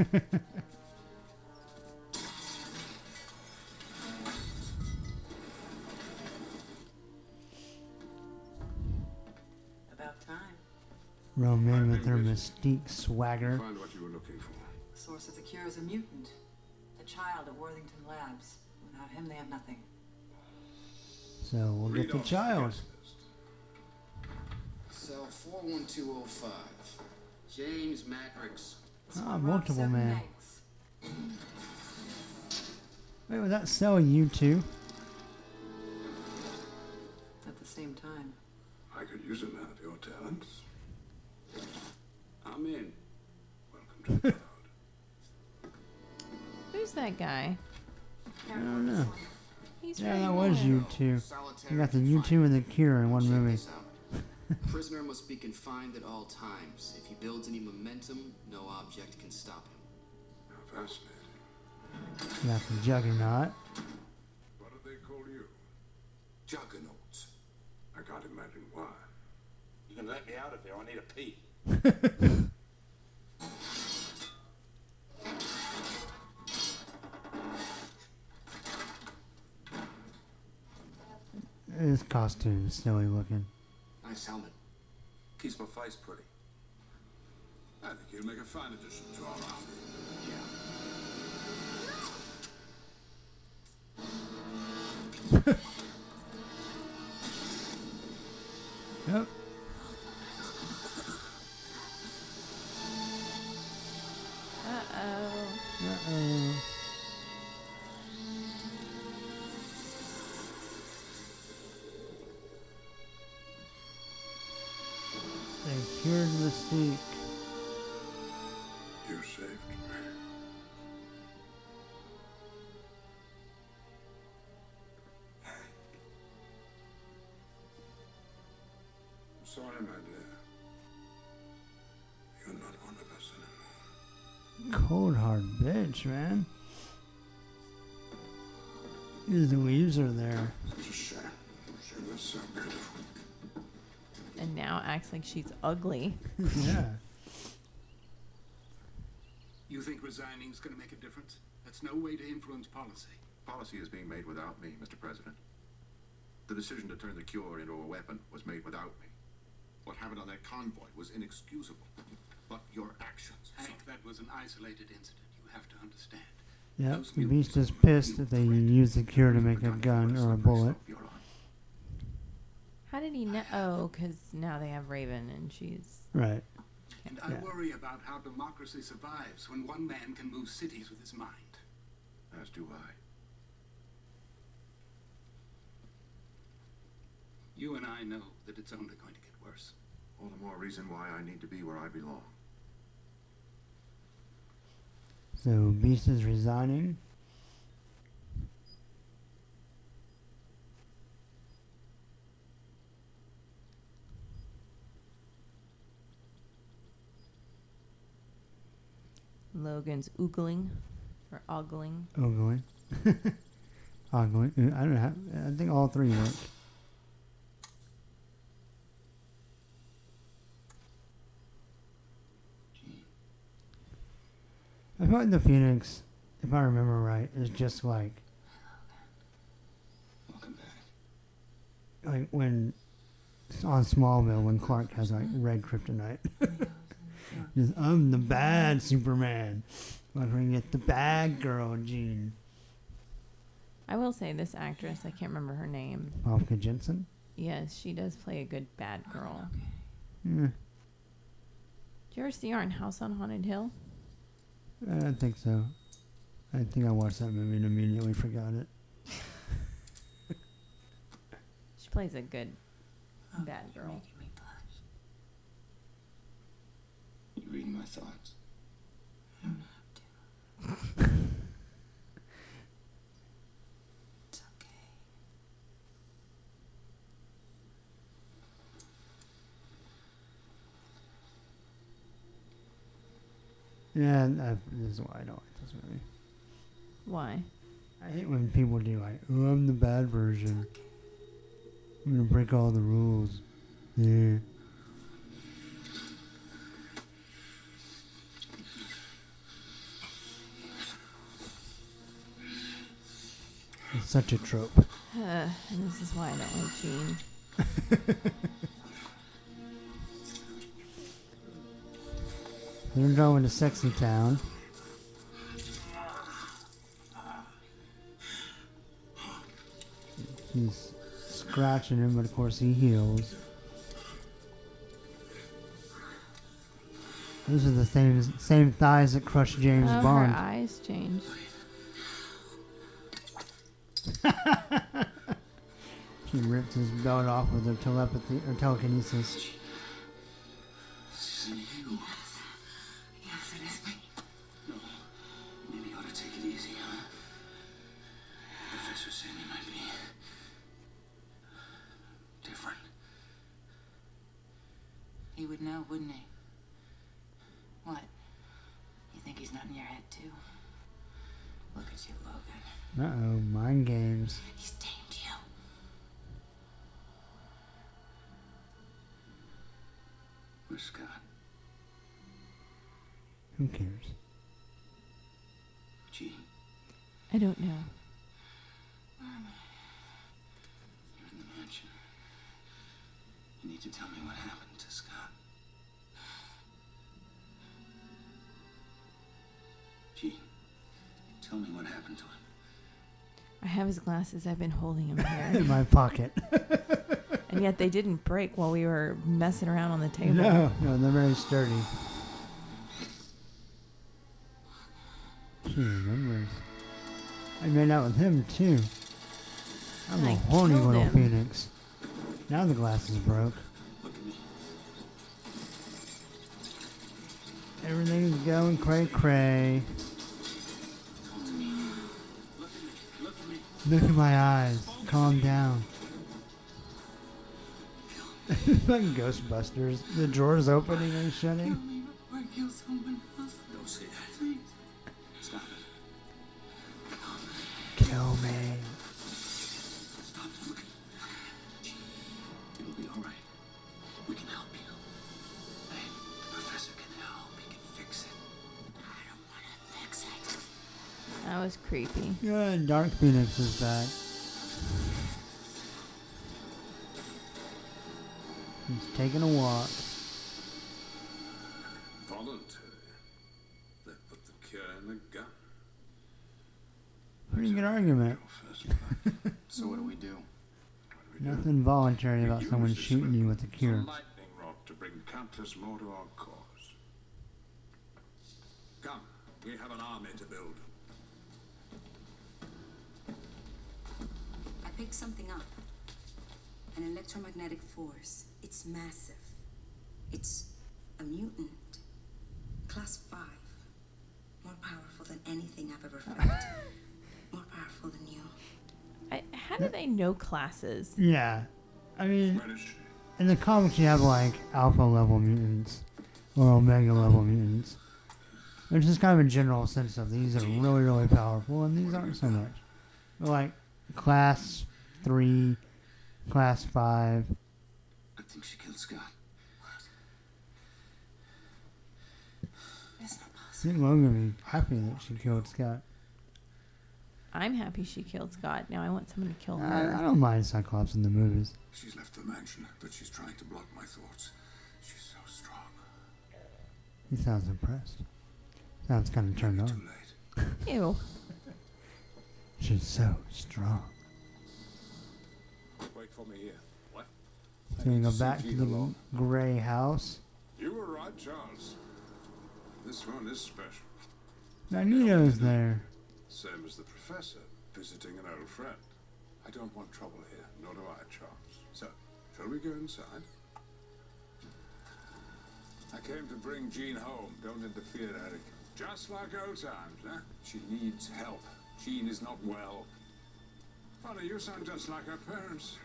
About time. Romijn with her mystique swagger. Find what you were looking for. The source of the cure is a mutant. A child at Worthington Labs. Without him, they have nothing. So we'll get the child. Cell 41205. James Madrox. Ah, multiple man. Wait, was that cell you too? At the same time. I could use a man of your talents. I'm in. Welcome to the [LAUGHS] cloud. Who's that guy? I don't know. He's Yeah, that was there. you two. You got the U2 and the cure in one movie. [LAUGHS] Prisoner must be confined at all times. If he builds any momentum, no object can stop him. How fascinating. You got the juggernaut. What do they call you? Juggernauts. I can't imagine why. You can let me out of here. I need a pee. [LAUGHS] His costume's silly looking. Nice helmet. Keeps my face pretty. I think you'll make a fine addition to our army. [LAUGHS] Yep. Uh-oh. Uh-oh. They bitch, man. The leaves are there. It's a shame. She was so. And now acts like she's ugly. [LAUGHS] yeah. You think resigning's going to make a difference? That's no way to influence policy. Policy is being made without me, Mr. President. The decision to turn the cure into a weapon was made without me. What happened on that convoy was inexcusable. But your actions. Hank, that was an isolated incident. You have to understand. Yep, the beast is pissed that they used the cure to make a gun or a bullet. How did he know? Oh, because now they have Raven and she's. Right. And I Yeah. worry about how democracy survives when one man can move cities with his mind. As do I. You and I know that it's only going to get worse. All the more reason why I need to be where I belong. So Beast is resigning. Logan's oogling or ogling. Ogling. [LAUGHS] Ogling. I don't know. I think all three work. I feel like the Phoenix, if I remember right, is just like like when on Smallville when Clark has like red kryptonite. [LAUGHS] Just, I'm the bad Superman. We're gonna get the bad girl gene. I will say this actress, I can't remember her name. Malika Jensen. Yes, she does play a good bad girl. Yeah, Did you ever see her in House on Haunted Hill? I don't think so. I think I watched that movie and immediately forgot it. [LAUGHS] She plays a good oh, bad girl. You reading my thoughts? [LAUGHS] Yeah, uh, this is why I don't like this movie. Why? I hate when people do like, "Oh, I'm the bad version. I'm gonna break all the rules." Yeah. It's such a trope. Uh, [SIGHS] and this is why I don't like Jean. [LAUGHS] They're going to Sexy Town. He's scratching him, but of course he heals. Those are the same same thighs that crushed James oh, Bond. her eyes changed. [LAUGHS] She ripped his belt off with her telepathy or telekinesis. I don't know. you're in the mansion. You need to tell me what happened to Scott. Jean, tell me what happened to him. I have his glasses. I've been holding him here [LAUGHS] In my pocket. [LAUGHS] and yet they didn't break while we were messing around on the table. No, no, they're very sturdy. She remembers. I made out with him too. I'm a I horny little him. phoenix. Now the glass is broke. Everything's going cray cray. Look at my eyes. Calm down. [LAUGHS] like Ghostbusters. The drawers opening and shutting. Creepy. Yeah, Dark Phoenix is back. He's taking a walk. Voluntary. They put the cure in a gun. Pretty good argument. [LAUGHS] So what do we do? Nothing voluntary about someone shooting you with a It's a cure. lightning rod to bring countless more to our cause. Come, we have an army to build. Picked something up. An electromagnetic force. It's massive. It's a mutant. Class 5. More powerful than anything I've ever felt. [LAUGHS] More powerful than you. I, how do they know classes? Yeah. I mean, in the comics, you have like alpha level mutants or omega level mutants. There's just kind of a general sense of these are really, really powerful, and these aren't so much. But like class three, class five. I think she killed Scott. I think Logan would be happy that she killed Scott. I'm happy she killed Scott. Now I want someone to kill I, her. I don't mind Cyclops in the movies. She's left the mansion, but she's trying to block my thoughts. She's so strong. He sounds impressed. Sounds kind of turned on. Ew. She's so strong. Wait for me here. What? So we go back to the Grey house. You were right, Charles. This one is special. Magneto's there. Same as the professor, visiting an old friend. I don't want trouble here, nor do I, Charles. So, shall we go inside? I came to bring Jean home. Don't interfere, Eric. Just like old times, huh? She needs help. Jean is not well. Funny, you sound just like her parents.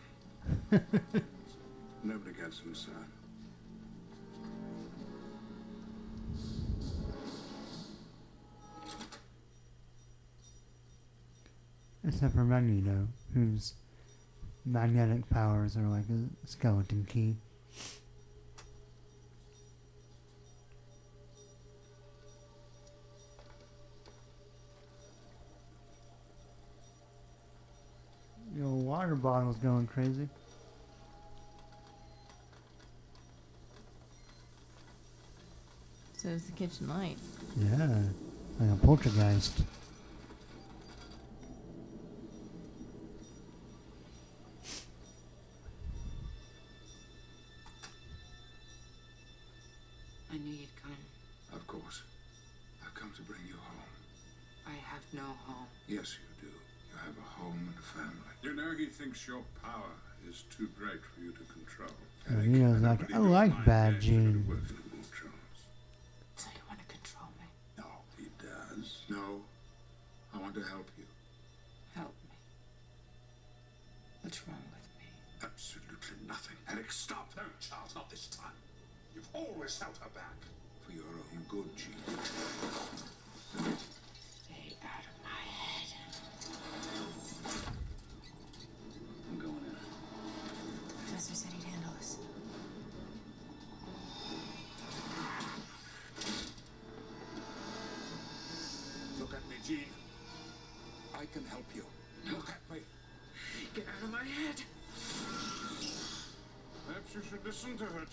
[LAUGHS] Nobody gets inside. Except for Magneto, whose magnetic powers are like a skeleton key. Your water bottle's going crazy. So is the kitchen light. Yeah, like a poltergeist. Like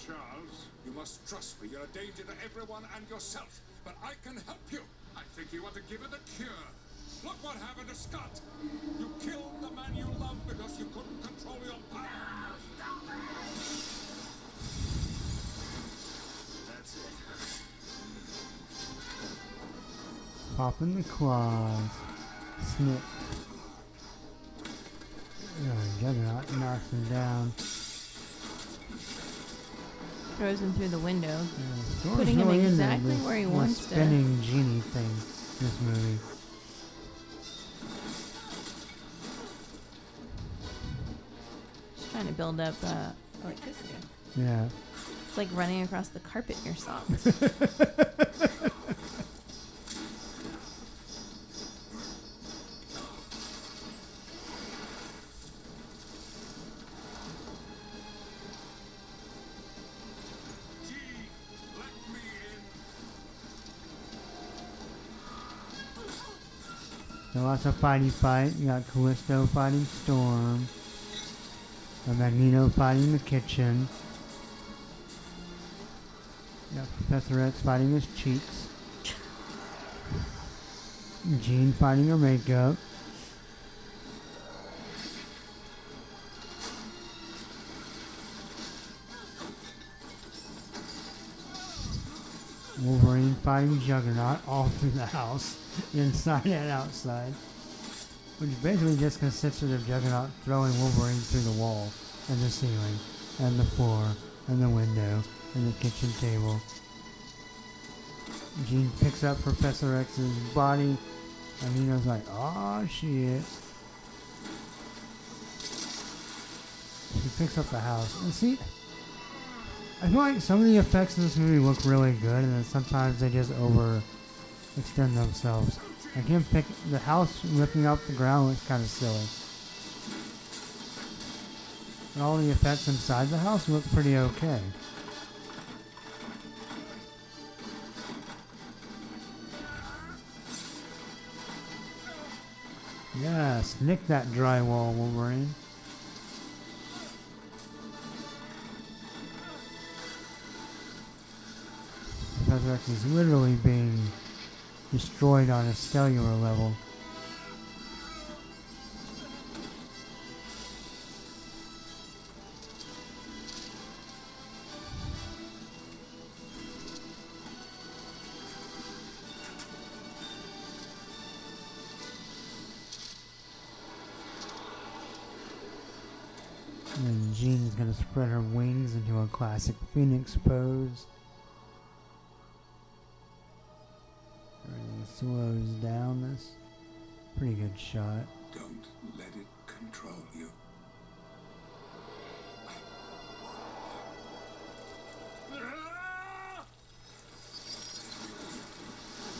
Charles. You must trust me. You're a danger to everyone and yourself. But I can help you. I think you want to give her the cure. Look what happened to Scott. You killed the man you loved because you couldn't control your power. That's it. Pop in the claws. Snip. Yeah, Oh, Juggernaut knocks him down. Throws him through the window, Thor's putting him really exactly this- where he wants to. spinning genie thing. This movie. Just trying to build up uh, electricity. Yeah. It's like running across the carpet in your socks. [LAUGHS] So lots of fighty fight. You got Callisto fighting Storm. And Magneto fighting the kitchen. You got Professor X fighting his cheeks. Jean fighting her makeup. Fighting Juggernaut all [LAUGHS] through the house, inside and outside. Which basically just consisted of Juggernaut throwing Wolverine through the wall, and the ceiling, and the floor, and the window, and the kitchen table. Jean picks up Professor X's body, and Nino's like, oh shit. She picks up the house. And see, I feel like some of the effects in this movie look really good, and then sometimes they just over extend themselves. I can't pick the house ripping up the ground looks kind of silly. And all the effects inside the house look pretty okay. Yes, nick that drywall, Wolverine. Is literally being destroyed on a cellular level. And Jean's gonna spread her wings into a classic phoenix pose. Slows down this. Pretty good shot. Don't let it control you.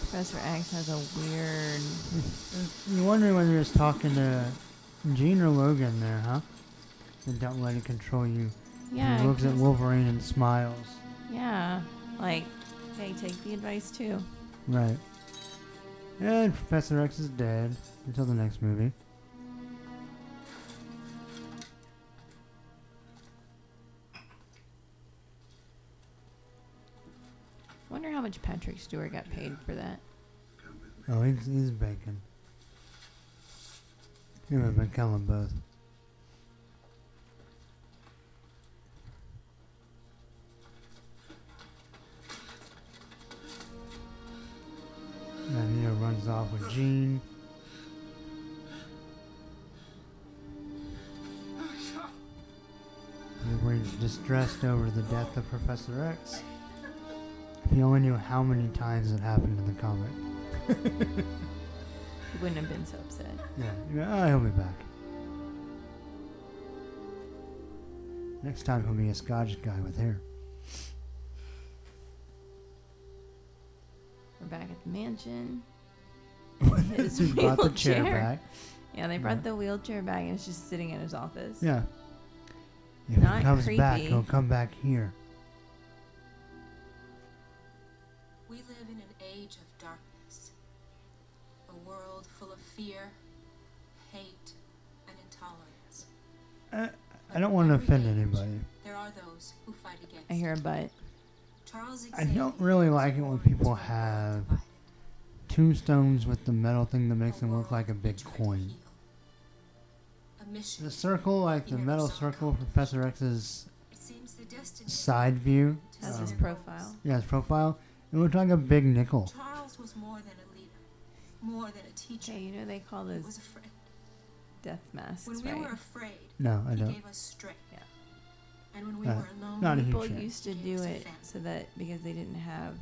Professor X has a weird. You're wondering whether he's talking to Jean or Logan there, huh? And don't let it control you. Yeah, He looks at Wolverine and smiles. Yeah, like they take the advice too. Right. And Professor X is dead until the next movie. Wonder how much Patrick Stewart got paid for that. Oh, he's, he's bacon. He would have been killing both. Runs off with Jean. Wolverine's distressed over the death of Professor X. If you only knew how many times it happened in the comic. [LAUGHS] He wouldn't have been so upset. Yeah, oh, he'll be back. Next time he'll be a Scottish guy with hair. We're back at the mansion. [LAUGHS] His He brought the chair wheelchair. back. Yeah, they brought Yeah. the wheelchair back and it's just sitting in his office. Yeah. If Not he comes back, he'll come back here. We live in an age of darkness. A world full of fear, hate, and intolerance. I, I don't want to offend anybody. There are those who fight against. I hear a butt. Charles I don't really like it when people have tombstones with the metal thing that makes them look like a big coin. The circle, like the metal circle Professor X's It seems the destiny. side view. That's his um, profile. Yeah, his profile. It looked like a big nickel. Charles was more than a leader, more than a teacher. Yeah, you know they call He those was a friend. death masks, When we right? were afraid, No, I don't. gave us strength. Yeah. And when we Uh, were alone, not a huge People used to do it so that because they didn't have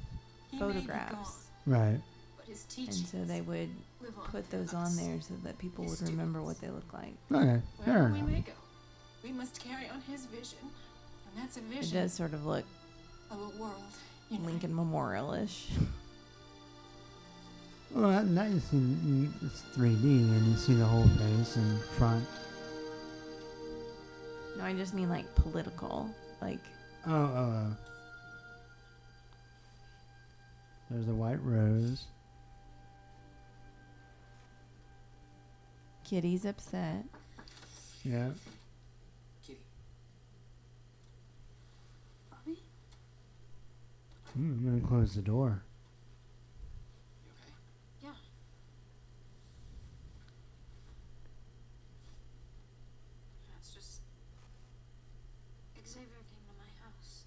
He photographs. Right. But his And so they would put through those on there so that people would remember what they look like. Okay, fair Wherever we enough. may go, we must carry on his vision, and that's a It does sort of look of a world. united. Lincoln Memorial-ish. [LAUGHS] Well, that, that you see, it's 3D, and you see the whole face and front. No, I just mean like political. Like Oh, oh, oh. There's the white rose. Kitty's upset. Yeah. Kitty. Bobby? Hmm, I'm gonna close the door. Yeah. It's just. Xavier came to my house.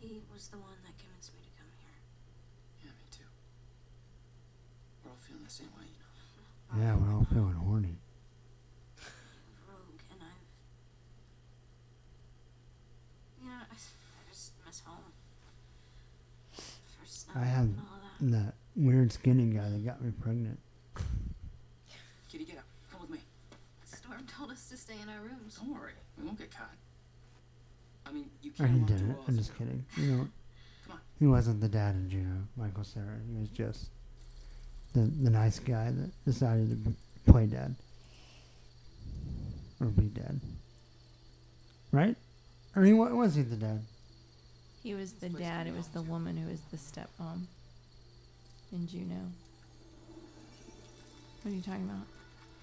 He was the one that convinced me to come here. Yeah, me too. We're all feeling the same way, you know. Yeah, we're all feeling horny. Rogue, and I've. You know, I, I just miss home. First I night had and all that. that weird skinny guy that got me pregnant. Kitty, get up. Come with me. Storm told us to stay in our rooms. Don't worry. We won't get caught. I mean, you can't he walk didn't. through. I'm just kidding. You know, Come on. he wasn't the dad in Juno, Michael Cera. He was just the the nice guy that decided to b- play dad or be dad. Right? I mean, wa- was he the dad? He was the dad. It was the woman who was the stepmom in Juno. What are you talking about?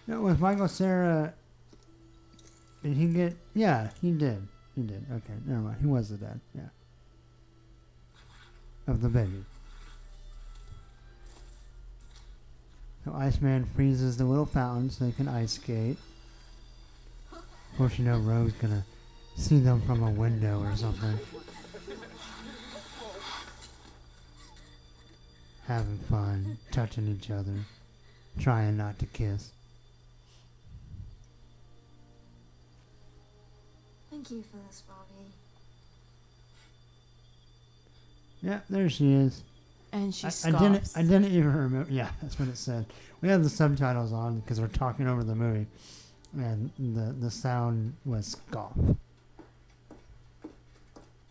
No, with Michael Cera. Did he get? Yeah, he did. He did. Okay, never mind. He was the dad. Yeah. Of the baby. So Iceman freezes the little fountain so they can ice skate. Of course, you know Rogue's gonna see them from a window or something. Having fun, touching each other, trying not to kiss. Thank you for this, Bobby. Yeah, there she is. And she I, I didn't. I didn't even remember. Yeah, [LAUGHS] that's what it said. We had the subtitles on because we're talking over the movie, and the the sound was scoff.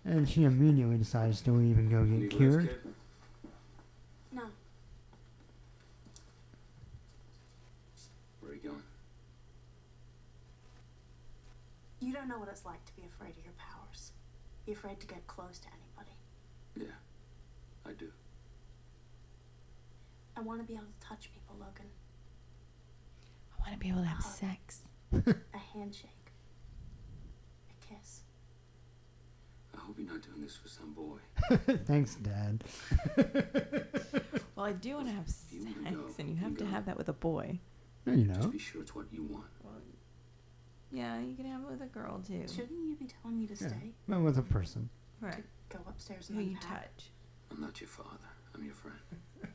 And she immediately decides to leave and go get Need cured. lift, kid? No. Where are you going? You don't know what it's like to be afraid of your powers. Be afraid to get close to anybody. Yeah, I do. I want to be able to touch people, Logan. I want to be able to have Hug. sex. [LAUGHS] A handshake. A kiss. I hope you're not doing this for some boy. [LAUGHS] Thanks, Dad. Well, I do want to have You wanna sex, go, and you you have to have that with a boy. Yeah, you know. Just be sure it's what you want. Yeah, you can have it with a girl too. Shouldn't you be telling me to Yeah, stay? but with a person. Right. Go upstairs Who and you unpack? touch. I'm not your father. I'm your friend. [LAUGHS]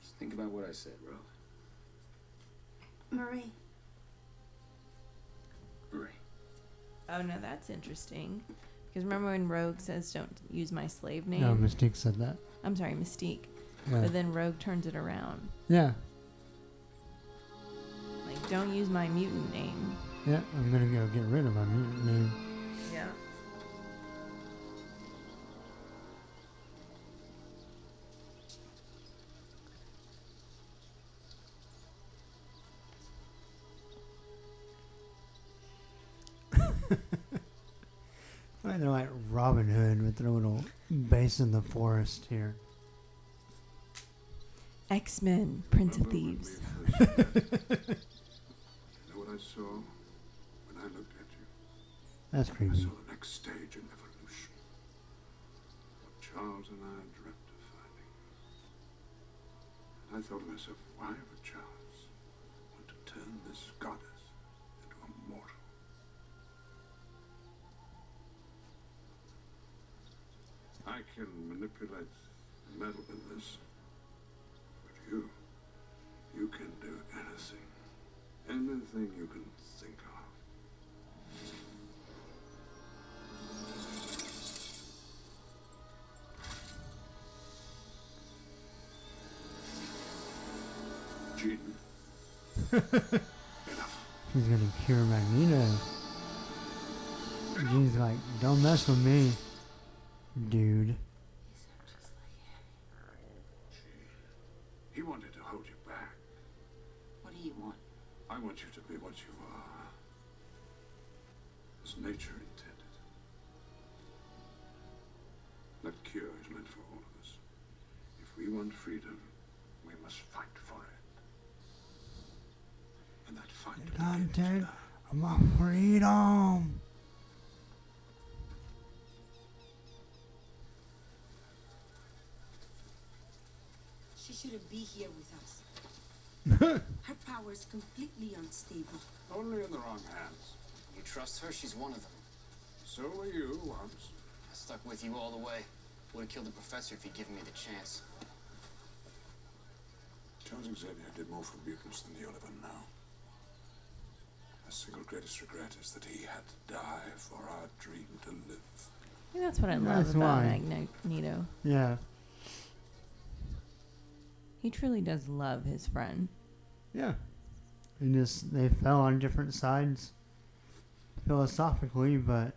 Just think about what I said, Rogue. Marie. Marie. Oh no, that's interesting. Because remember when Rogue says, "Don't use my slave name." No, Mystique said that. I'm sorry, Mystique. Yeah. But then Rogue turns it around. Yeah, Like, don't use my mutant name. yeah. I'm gonna go get rid of my mutant name. Yeah. [LAUGHS] They're like Robin Hood with their little base in the forest here. X Men, Prince of Thieves. [LAUGHS] You know what I saw when I looked at you? That's I saw the next stage in evolution. What Charles and I dreamt of finding. And I thought to myself, why would Charles want to turn this goddess into a mortal? I can manipulate metal in this. Anything you can think of. [LAUGHS] He's gonna cure Magneto. Jean's like, don't mess with me, dude. he wanted to hold you back. What do you want? I want you to be what you are. As nature intended. That cure is meant for all of us. If we want freedom, we must fight for it. And that fight Content of my freedom. She shouldn't be here with us. [LAUGHS] Her power is completely unstable. Only in the wrong hands. You trust her? She's one of them. So were you once. I stuck with you all the way. Would have killed the professor if he'd given me the chance. Charles Xavier did more for mutants than you'll ever know. The single greatest regret is that he had to die for our dream to live. I think that's what I love That's about why. Magneto. Yeah. He truly does love his friend. Yeah. And just they fell on different sides philosophically, but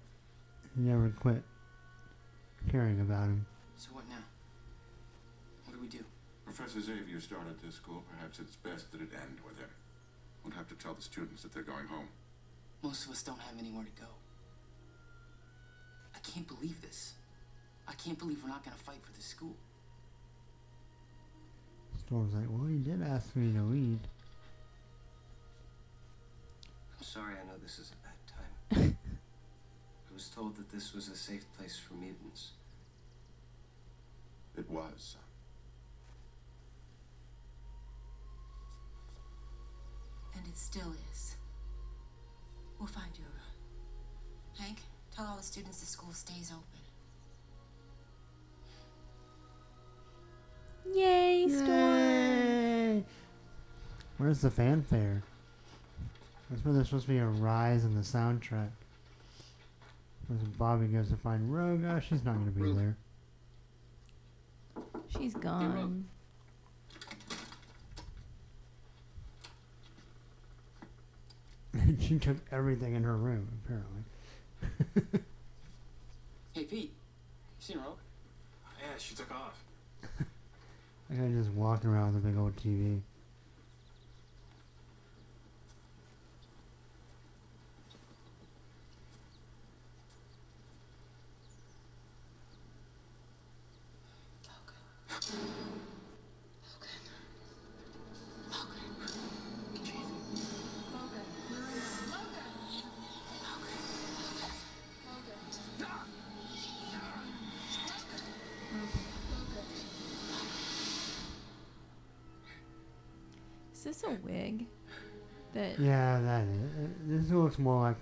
he never quit caring about him. So what now? What do we do? Professor Xavier started this school. Perhaps it's best that it end with him. We'll have to tell the students that they're going home. Most of us don't have anywhere to go. I can't believe this. I can't believe we're not gonna fight for this school. Storm's like, well, he did ask me to lead. I'm sorry, I know this is a bad time. [LAUGHS] I was told that this was a safe place for mutants. It was. And it still is. We'll find you a room. Hank, tell all the students the school stays open. Yay, Storm! Yay! Where's the fanfare? That's where there's supposed to be a rise in the soundtrack. As Bobby goes to find Rogue, oh, she's not going to be there. She's gone. [LAUGHS] she took everything in her room, apparently. [LAUGHS] Hey, Pete. You seen Rogue? Oh, yeah, she took off. [LAUGHS] I guy just walking around with a big old TV.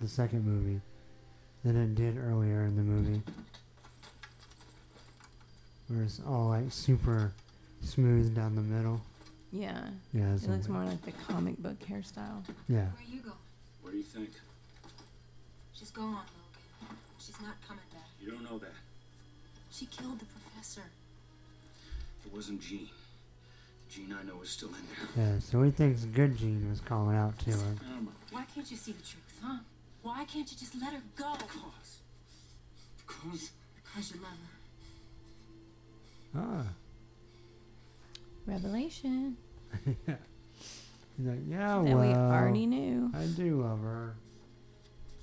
Looks the second movie than it did earlier in the movie. Where it's all like super smooth down the middle. yeah. Yeah, it looks more like the comic book hairstyle. Yeah. Where are you go? What do you think? She's gone, Logan. She's not coming back. You don't know that. She killed the professor. It wasn't Jean. The Jean I know is still in there. Yeah, so he thinks Good Jean was calling out to her. Why can't you see the truth, huh? Why can't you just let her go? Because. Because. Because you love her. Ah. Revelation. yeah. [LAUGHS] He's like, yeah, That well. we already knew. I do love her.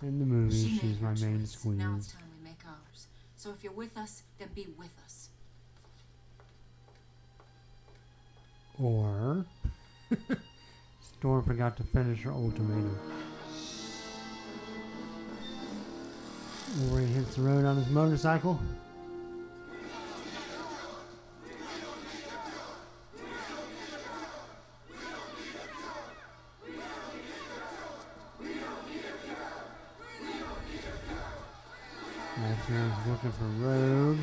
In the movie, She she's my main choice. squeeze. Now it's time we make ours. So if you're with us, then be with us. Or [LAUGHS] Storm forgot to finish her ultimatum. Wolverine hits the road on his motorcycle. Master's looking for Rogue.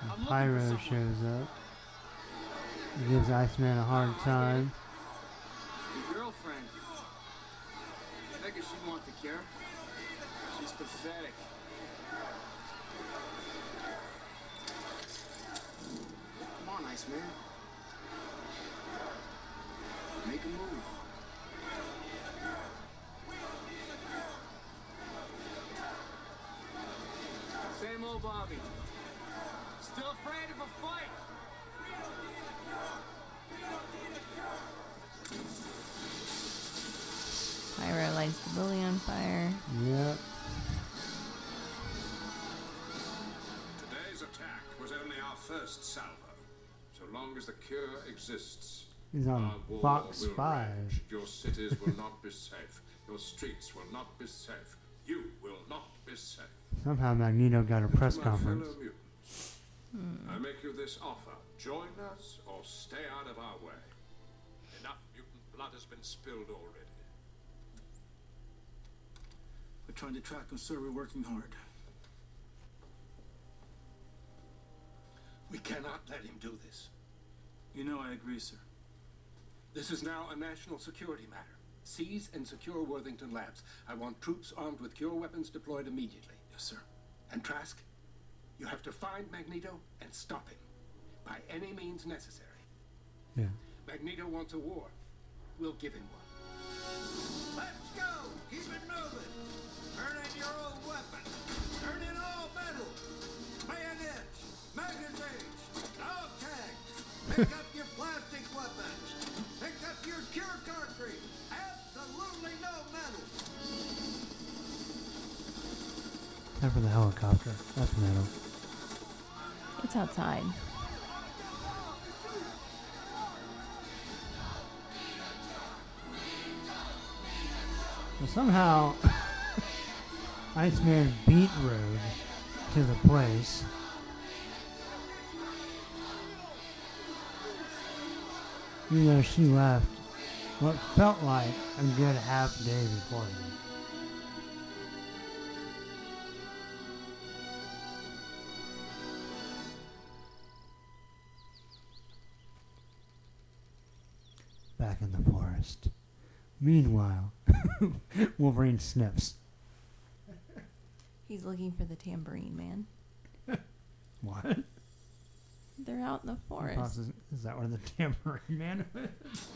So Pyro shows up. He gives Iceman a hard time. Your girlfriend. I figured cure. She's pathetic. Come on, Iceman. Make a move. Same old Bobby. Still afraid of a fight. Pyro lights the bully on fire. Yep. first salvo. So long as the cure exists, He's on our war Fox will 5. rage. Your cities will not be safe. Your streets will not be safe. You will not be safe. Somehow Magneto got a press conference. fellow mutants, I make you this offer. Join us or stay out of our way. Enough mutant blood has been spilled already. Trying to track him, sir. We're working hard. We cannot let him do this. You know I agree, sir. This is now a national security matter. Seize and secure Worthington Labs. I want troops armed with cure weapons deployed immediately. Yes, sir. And Trask, you have to find Magneto and stop him. By any means necessary. Yeah. Magneto wants a war. We'll give him one. Let's go! Keep it moving! Turn in your old weapon! Turn in all metal! Bayonets! Magazines! Dog tags! Pick up your plastic weapons! Pick up your cure cartridge! Absolutely no metal! Time for the helicopter. That's metal. It's outside. Well, somehow, [LAUGHS] Iceman beat Rogue to the place. Even though she left what felt like a good half day before him. Back in the forest. Meanwhile, [LAUGHS] Wolverine sniffs. He's looking for the tambourine man. [LAUGHS] What? They're out in the forest. Is, is that where the tambourine man is?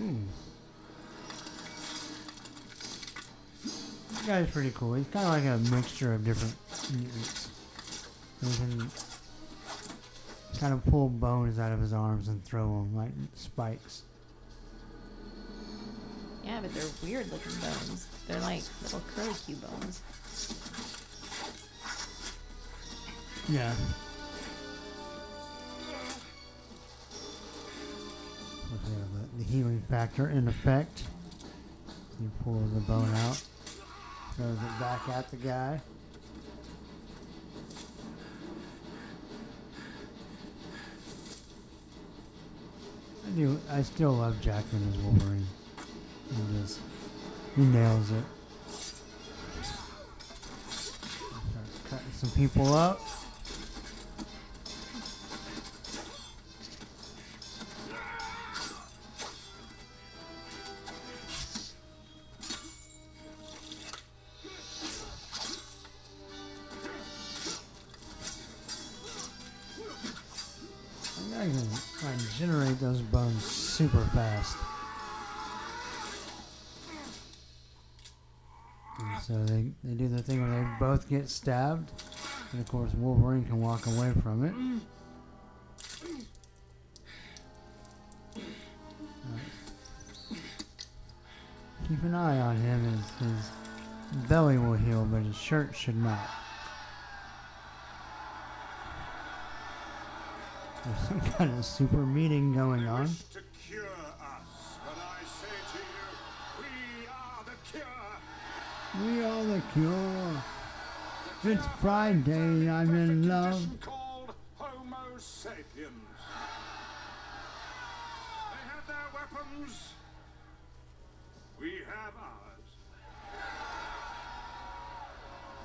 Ooh. This guy's pretty cool. He's kind of like a mixture of different mutants. He can kind of pull bones out of his arms and throw them like spikes. Yeah, but they're weird looking bones. They're like little curly Q bones. Yeah. The- the healing factor in effect. You pull the bone out, throws it back at the guy. I do. I still love Jackman as Wolverine. He just he nails it. Starts cutting some people up. I those bones super fast. So they, they do the thing where they both get stabbed, and of course Wolverine can walk away from it. Uh, Keep an eye on him as his belly will heal, but his shirt should not. There's some kind of super meeting going on. We are the cure. We are the. It's Friday, I'm in love. Called Homo sapiens. They have their weapons. We have ours.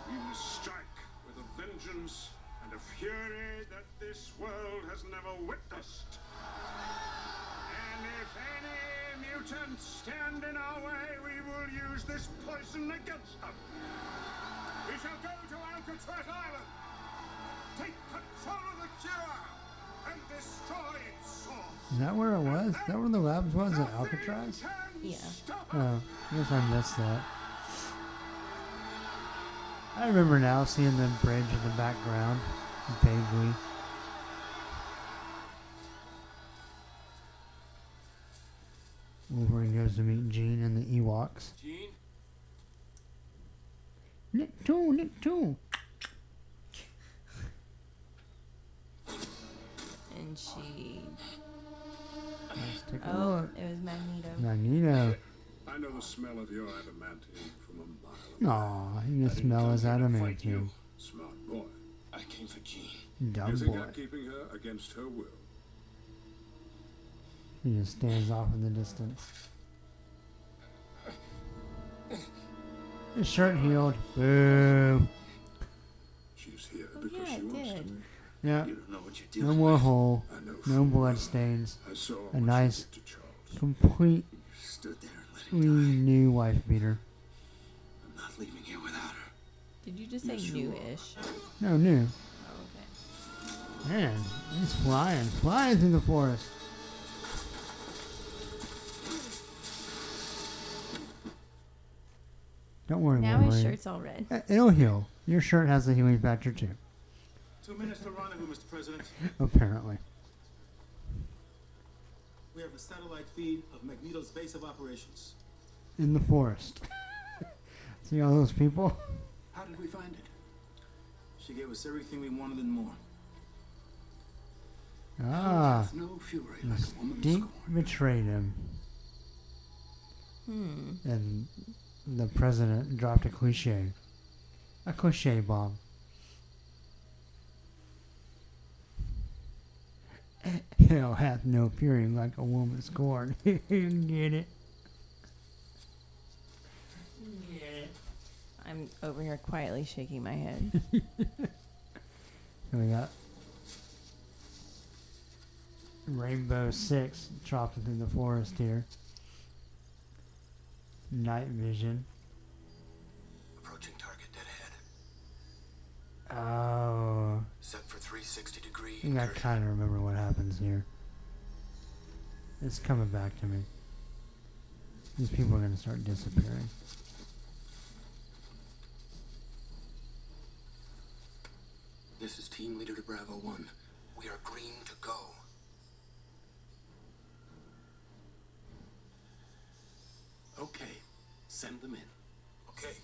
We must strike with a vengeance and a fury that this world has never witnessed. And if any mutants stand in our way, we will use this poison against them. We shall go to Alcatraz Island, take control of the cure, and destroy its source. Is that where it was? Is that where the labs was at Alcatraz? Yeah. Oh, I guess I missed that. I remember now seeing the bridge in the background, vaguely. Wolverine goes to meet Jean and the Ewoks. Jean? Nick two, Nick two. And she. Let's take a Oh, look. it was Magneto. Magneto. I know the smell of your adamantium from a mile Aw, you can smell his adamantium. Smart boy. I came for Jean. Dumb you think boy. I'm keeping her against her will? He just stands off in the distance. His shirt healed. Boo. She's here Oh, because yeah, she it wants to did. Yeah. You don't know what you're No more with. hole. No blood stains. I saw A nice, did to Charles. complete, Stood there and let new wife beater. I'm not leaving here without her. Did you just say Yes, you new-ish? No, new. Oh, okay. Man, he's flying, flying through the forest. Don't worry, about it. Now his shirt's all red. Uh, It'll heal. Your shirt has a healing factor too, Two minutes to rendezvous, Mr. President. apparently. We have a satellite feed of Magneto's base of operations. In the forest. [LAUGHS] See all those people? How did we find it? She gave us everything we wanted and more. Ah, No fury like a woman Mystique betrayed him, Hmm. and the president dropped a cliche, a cliche bomb. [LAUGHS] Hell hath no fury like a woman scorned. [LAUGHS] Get it? I'm over here quietly shaking my head. [LAUGHS] We got Rainbow Six chopping through the forest here. Night vision. Approaching target dead ahead. Oh, Set for 360 degree. I think I kind of remember what happens here. It's coming back to me. These people are going to start disappearing. This is team leader to Bravo 1. We are green to go. Okay, send them in. Okay.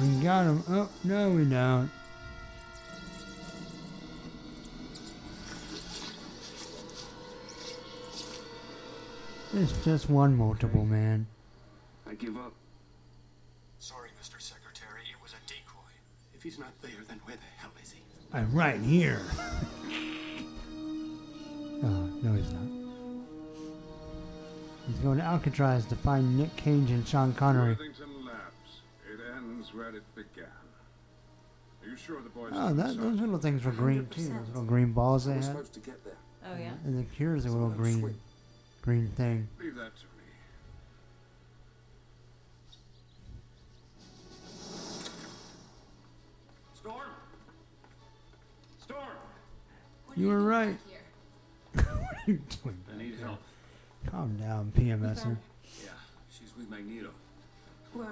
We got him. Oh, no, we don't. It's just one multiple man. I give up. Sorry, Mr. Secretary. It was a decoy. If he's not there, then where the hell is he? I'm right here. Oh, [LAUGHS] no, he's not. He's going to Alcatraz to find Nick Cage and Sean Connery. It ends where it began. Are you sure the boys? Oh, are that, those little things were green too. Those little green balls they We're had. supposed to get there. Oh yeah. And the cure's a little green, green thing. Leave that to You were right. what are you doing? [LAUGHS] I need help. Calm down, PMSer. Yeah, she's with Magneto. Where?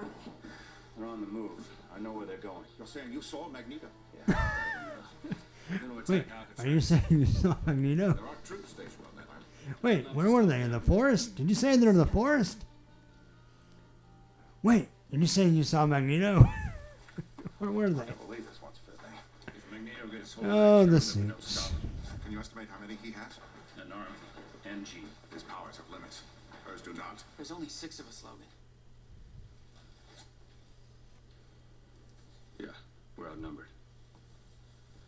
They're on the move. I know where they're going. You're saying you saw Magneto? Yeah. Wait, are you saying you saw Magneto? There are troops stationed on that island. Wait, where were they? In the forest? Did you say they're in the forest? Wait, did you say you saw Magneto? [LAUGHS] where were they? I can't believe this one's fiddling. If Magneto gets hold Oh, of the that ship, then we know suits. Stop him. Can you estimate how many he has? An arm. And Jean. His powers have limits. Hers do not. There's only six of us, Logan. Yeah, we're outnumbered.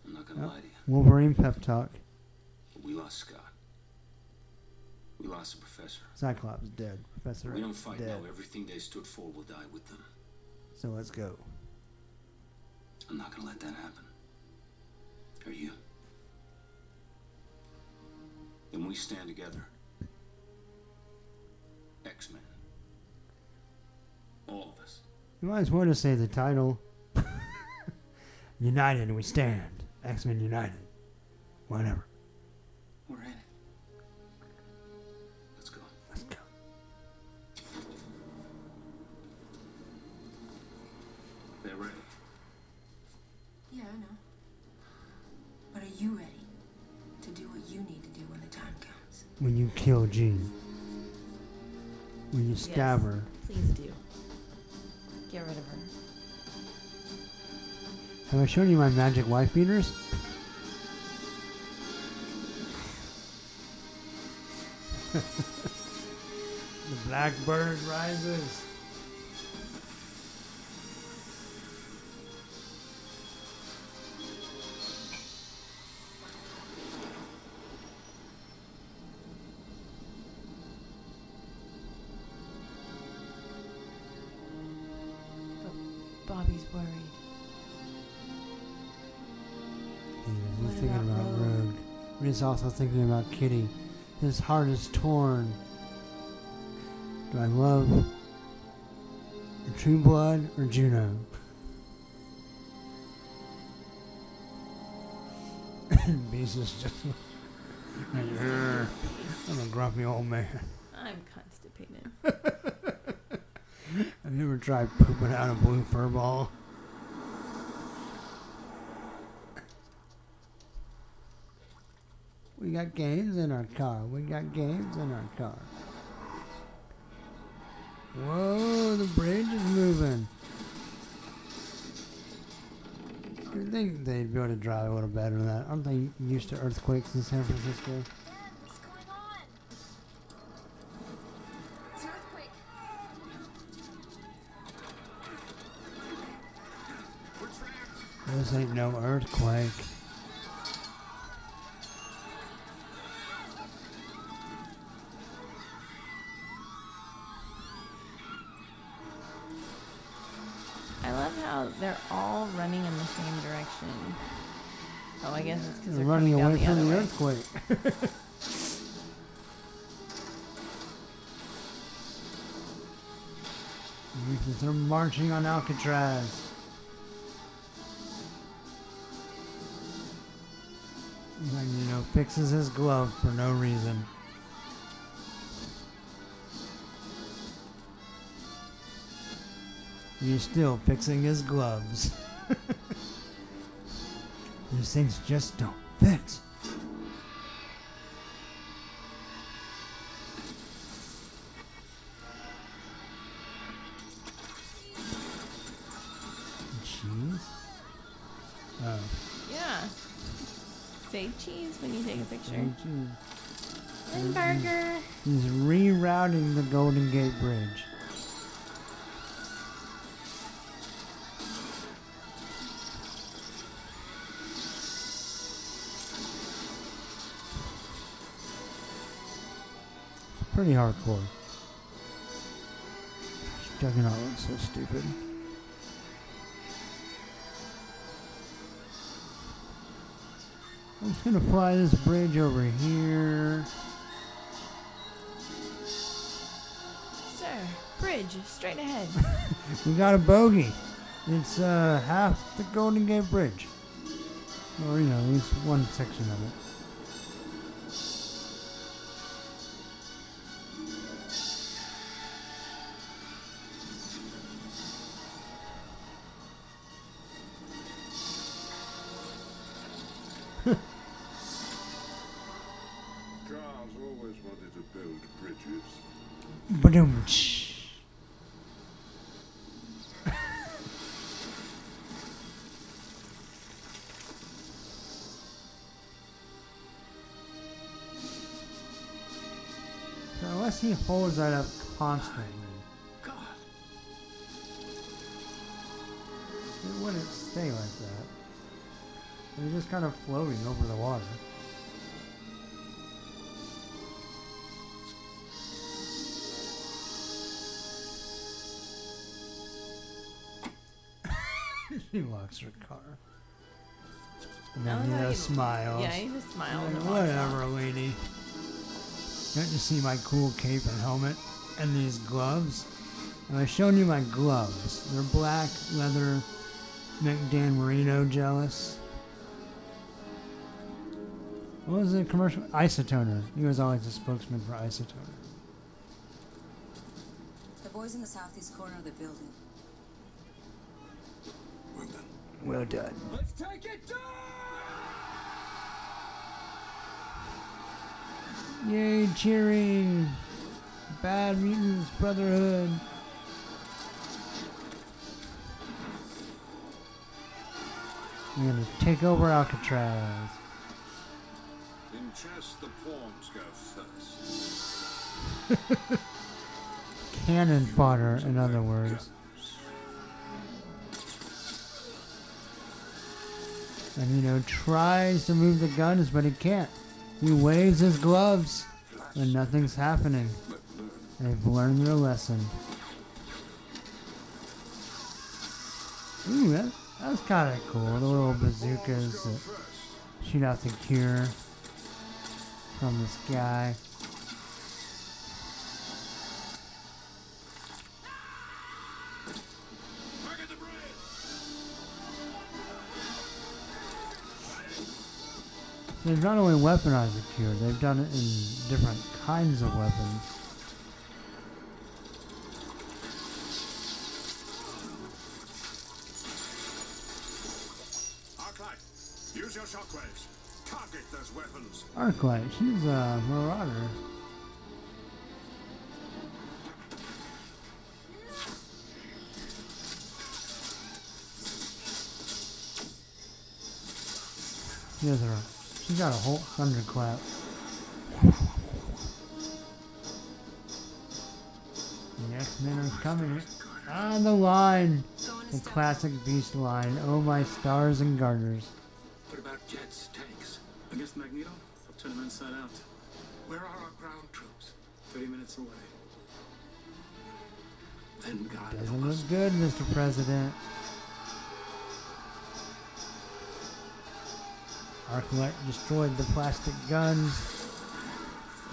I'm not gonna Oh, lie to you. Wolverine pep talk. We lost Scott. We lost the professor. Cyclops dead. Professor we don't fight dead. now. Everything they stood for will die with them. So let's go. I'm not gonna let that happen. Are you? Then we stand together. X-Men. All of us. You might as well just say the title. [LAUGHS] United we stand. X-Men United. Whatever. We're in. Let's when you kill Jean. When you stab Yes, her. Please do. Get rid of her. Have I shown you my magic wife beaters? [LAUGHS] the blackbird rises. He's also thinking about Kitty. His heart is torn. Do I love True Blood or Juno? [LAUGHS] Beast is just like, [LAUGHS] I'm a grumpy old man. I'm constipated. [LAUGHS] Have you ever tried pooping out a blue fur ball? Got games in our car. We got games in our car. Whoa, the bridge is moving. You'd think they'd be able to drive a little better than that. Aren't they used to earthquakes in San Francisco? What's going on? It's an earthquake. This ain't no earthquake. They're all running in the same direction. Oh, I guess it's because They're they're running away the from the earthquake. [LAUGHS] They're marching on Alcatraz. And, you know, fixes his glove for no reason. He's still fixing his gloves. [LAUGHS] These things just don't Pretty hardcore. Juggernaut looks so stupid. I'm just gonna fly this bridge over here. Sir, bridge, straight ahead. [LAUGHS] We got a bogey. It's uh, half the Golden Gate Bridge. Or, you know, at least one section of it. So unless he holds that up constantly, it wouldn't stay like that. It's just kind of floating over the water. [LAUGHS] she locks her car. And then like how he he- smiles. yeah, he just smiles Like, Whatever, lady. Don't you see my cool cape and helmet and these gloves? And I've shown you my gloves. They're black leather make Dan Marino jealous. What was the commercial? Isotoner. He was always the spokesman for Isotoner. The boy's in the southeast corner of the building. Well done. Let's take it down! Yay, cheering! Bad Mutants Brotherhood. I'm gonna take over Alcatraz. In chess, the pawns go first. [LAUGHS] Cannon fodder, in other words. And you know, tries to move the guns, but he can't. He waves his gloves, and nothing's happening. They've learned their lesson. Ooh, that, that was kind of cool. The little bazookas that shoot out the cure from the sky. They've not only weaponized the cure, they've done it in different kinds of weapons. Arclight, use your shockwaves. Target those weapons. Arclight, she's a marauder. She has her, she's got a whole thunderclap. The X-Men are coming. On the line! The classic Beast line. Oh my stars and garters. What about jets, tanks? Against Magneto? I'll turn them inside out. Where are our ground troops? 30 minutes away. Then God Doesn't look good, Mr. President. Arclight destroyed the plastic guns.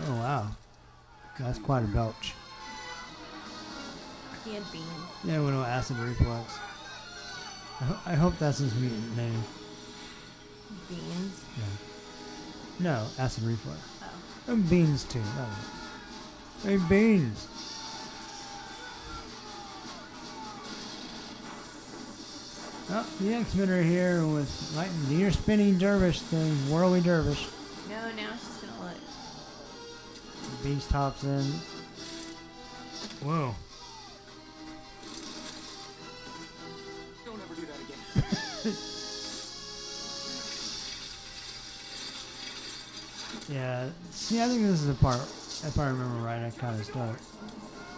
Oh wow. That's quite a belch. He had beans. Yeah, with no acid reflux. I, ho- I hope that's his mutant name. Beans. Yeah. No, acid reflux. Oh. And beans too. was- Hey, beans. Oh, the X-Men are here with like the ear spinning dervish thing, whirly dervish. No, now she's gonna look. The beast hops in. Whoa. Don't ever do that again. [LAUGHS] Yeah. See, I think this is the part. If I remember right, I kind of start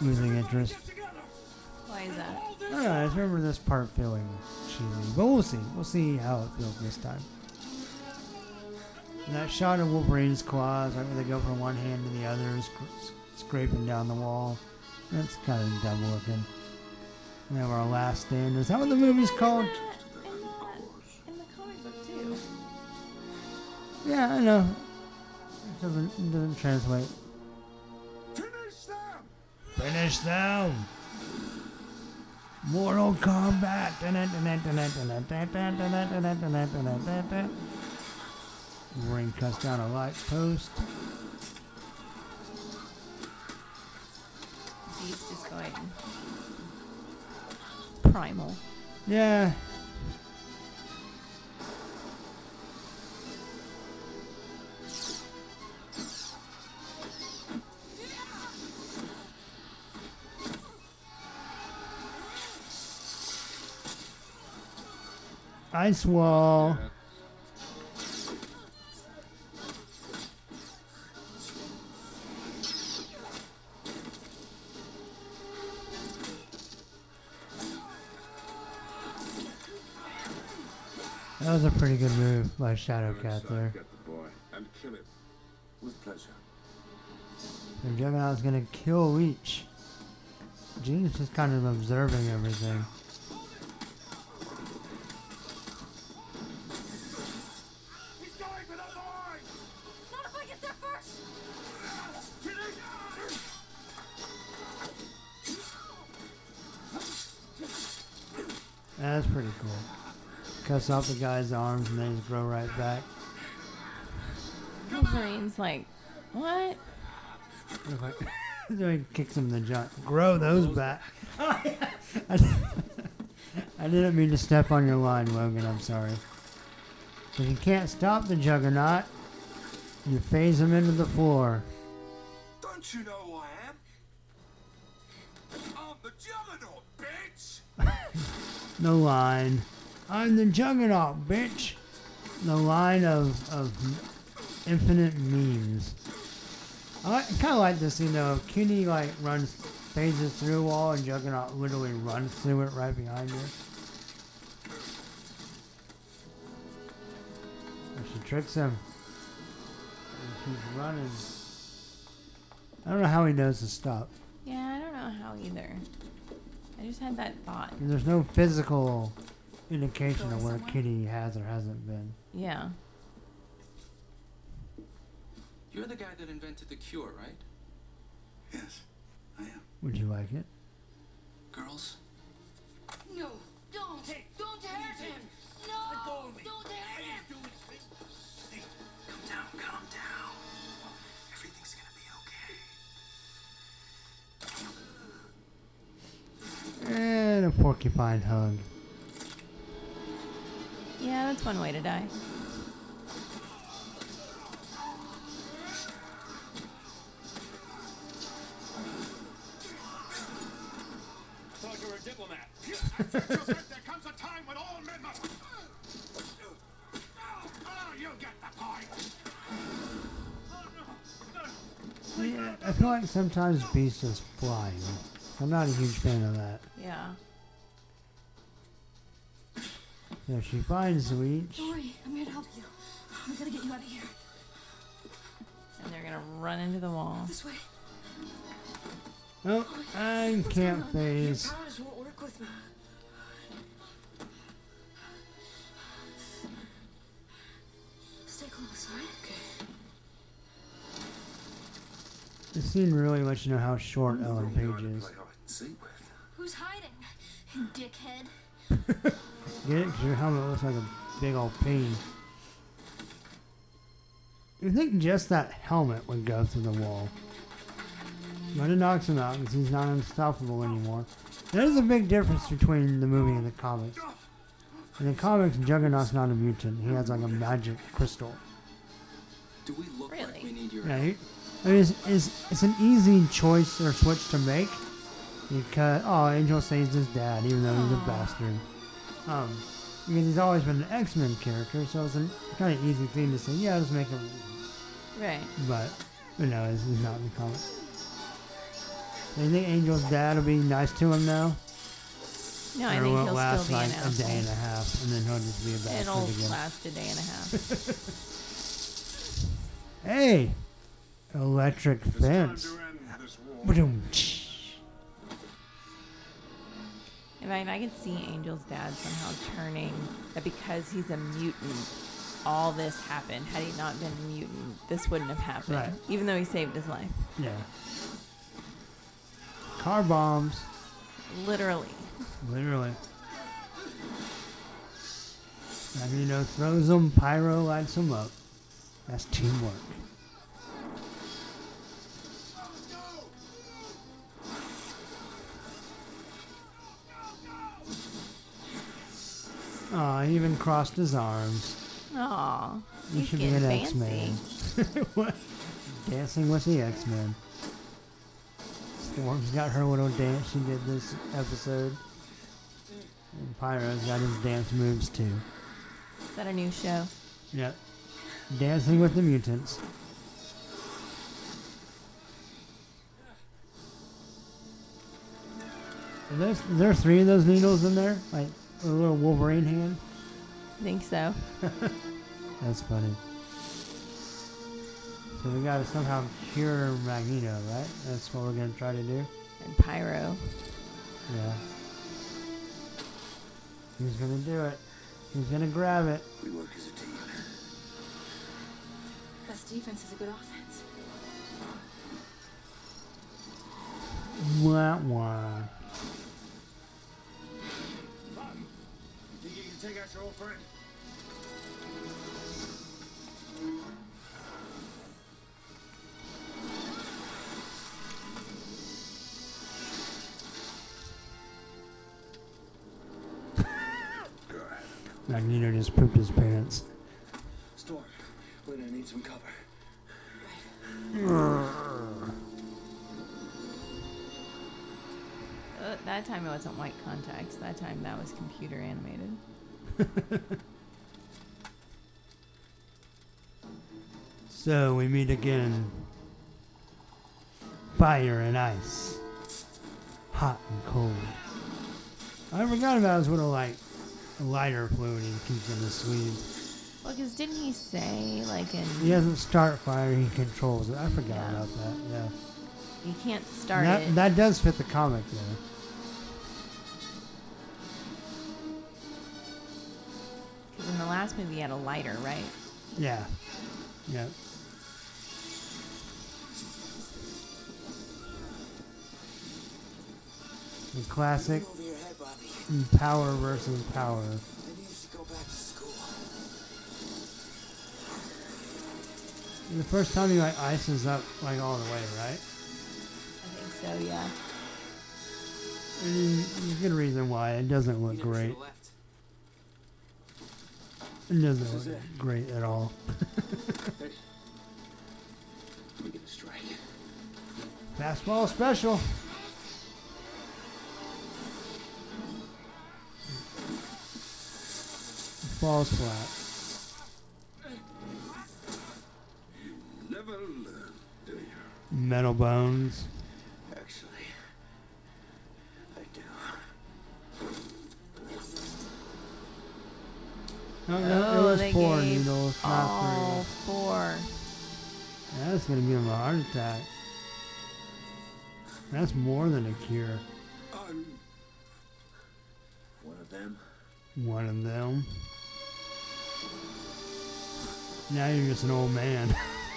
losing interest. Why is that? I don't know. I just remember this part feeling cheesy, but we'll see. We'll see how it feels this time. And that shot of Wolverine's claws, right where they go from one hand to the other, sc- scraping down the wall. That's kind of dumb looking. We have our last stand. Is that what the movie's called? In the comic book too. Yeah, I know. It doesn't, it doesn't translate. Finish them! Finish them! Mortal Kombat! Ring cuts down a light post. Beast is going primal. Yeah. Ice wall. That was a pretty good move by Shadowcat there. Get the boy and kill him. With pleasure. And Juggernaut's gonna kill Leech. Jean's is kind of observing everything. Cuts off the guy's arms and they just grow right back. Wolverine's like, what? It's like, [LAUGHS] so he kicks him in the junk. Grow those back. I, [LAUGHS] I didn't mean to step on your line, Logan. I'm sorry. If you can't stop the Juggernaut, you phase him into the floor. Don't you know who I am? I'm the Juggernaut, bitch! [LAUGHS] The line. I'm the juggernaut, bitch. The line of, of infinite memes. I, like, kind of like this, you know, Kitty like runs, phases through a wall, and Juggernaut literally runs through it right behind her. And she tricks him. And he's running. I don't know how he knows to stop. Yeah, I don't know how either. I just had that thought. There's no physical indication of where Kitty has or hasn't been. Yeah. You're the guy that invented the cure, right? Yes, I am. Would you like it? Girls? No, don't. don't hurt him. No, don't hurt him. Hey, Calm down, calm down. Everything's gonna be okay. And a porcupine hug. Yeah, that's one way to die. Thought you were a diplomat. there comes a time when all men must. Ah, oh, you get the point. Yeah, I feel like sometimes Beast is flying. I'm not a huge fan of that. Yeah. So she finds Leech. Don't worry, I'm here to help you. We gotta get you out of here. And they're gonna run into the wall. This way. Oh, I can't phase. Your powers won't work with me. Stay close, alright? Okay. This scene really lets you know how short Ellen Page is. Who's hiding? Dickhead. [LAUGHS] Get it? 'Cause your helmet looks like a big old pain. You think just that helmet would go through the wall. But it knocks him out because he's not unstoppable anymore. There's a big difference between the movie and the comics. In the comics, Juggernaut's not a mutant. He has like a magic crystal. Do we look like we need your Yeah, he, I mean, it's, it's, it's an easy choice or switch to make because oh, Angel saves his dad even though he's a bastard. Um, because he's always been an X Men character, so it's a kind of easy thing to say. Yeah, just make him. Right. But you know, he's, he's not in the comics. Do you think Angel's dad will be nice to him now? No, I Or think will it he'll last still be like an a day and a half, and then he'll just be a bastard It'll again. last a day and a half. [LAUGHS] Hey, electric fence. In fact, I can see Angel's dad somehow turning that because he's a mutant, all this happened. Had he not been a mutant, this wouldn't have happened. Right. Even though he saved his life. Yeah. Car bombs. Literally. Literally. You know, throws them, Pyro lights them up. That's teamwork. Aw, he even crossed his arms. Aw. You he's should be an X Man. [LAUGHS] what? Dancing with the X Men. Storm's got her little dance she did this episode. And Pyro's got his dance moves too. Is that a new show? Yep. Dancing with the Mutants. Are there, are there three of those needles in there? Like a little Wolverine hand? I think so. [LAUGHS] That's funny. So we gotta somehow cure Magneto, right? That's what we're gonna try to do? And Pyro. Yeah. He's gonna do it. He's gonna grab it. We work as a team. Best defense is a good offense. Wah wah. take out your old friend? [LAUGHS] Magneto just pooped his pants. Storm, we're gonna need some cover. Uh, that time it wasn't white contacts. That time that was computer animated. [LAUGHS] So we meet again. Fire and ice. Hot and cold. I forgot about his little like lighter fluid he keeps in his sleeve. Well, because didn't he say like in He doesn't start fire, he controls it. I forgot Yeah. about that, yeah. you can't start that, it? that does fit the comic though. Because in the last movie he had a lighter, right? Yeah. Yeah. The classic power versus power. The first time he like ices up like all the way, right? I think so. Yeah. And you- there's a good reason why it doesn't look great. It doesn't look great at all. Hey. We get a strike. Fastball special. Falls flat. Never learn, do you? Metal bones. Actually, I do. No, no, Oh, it was they four gave needles, not all three. four. That's gonna give him a heart attack. That's more than a cure. I'm one of them. One of them. Now you're just an old man.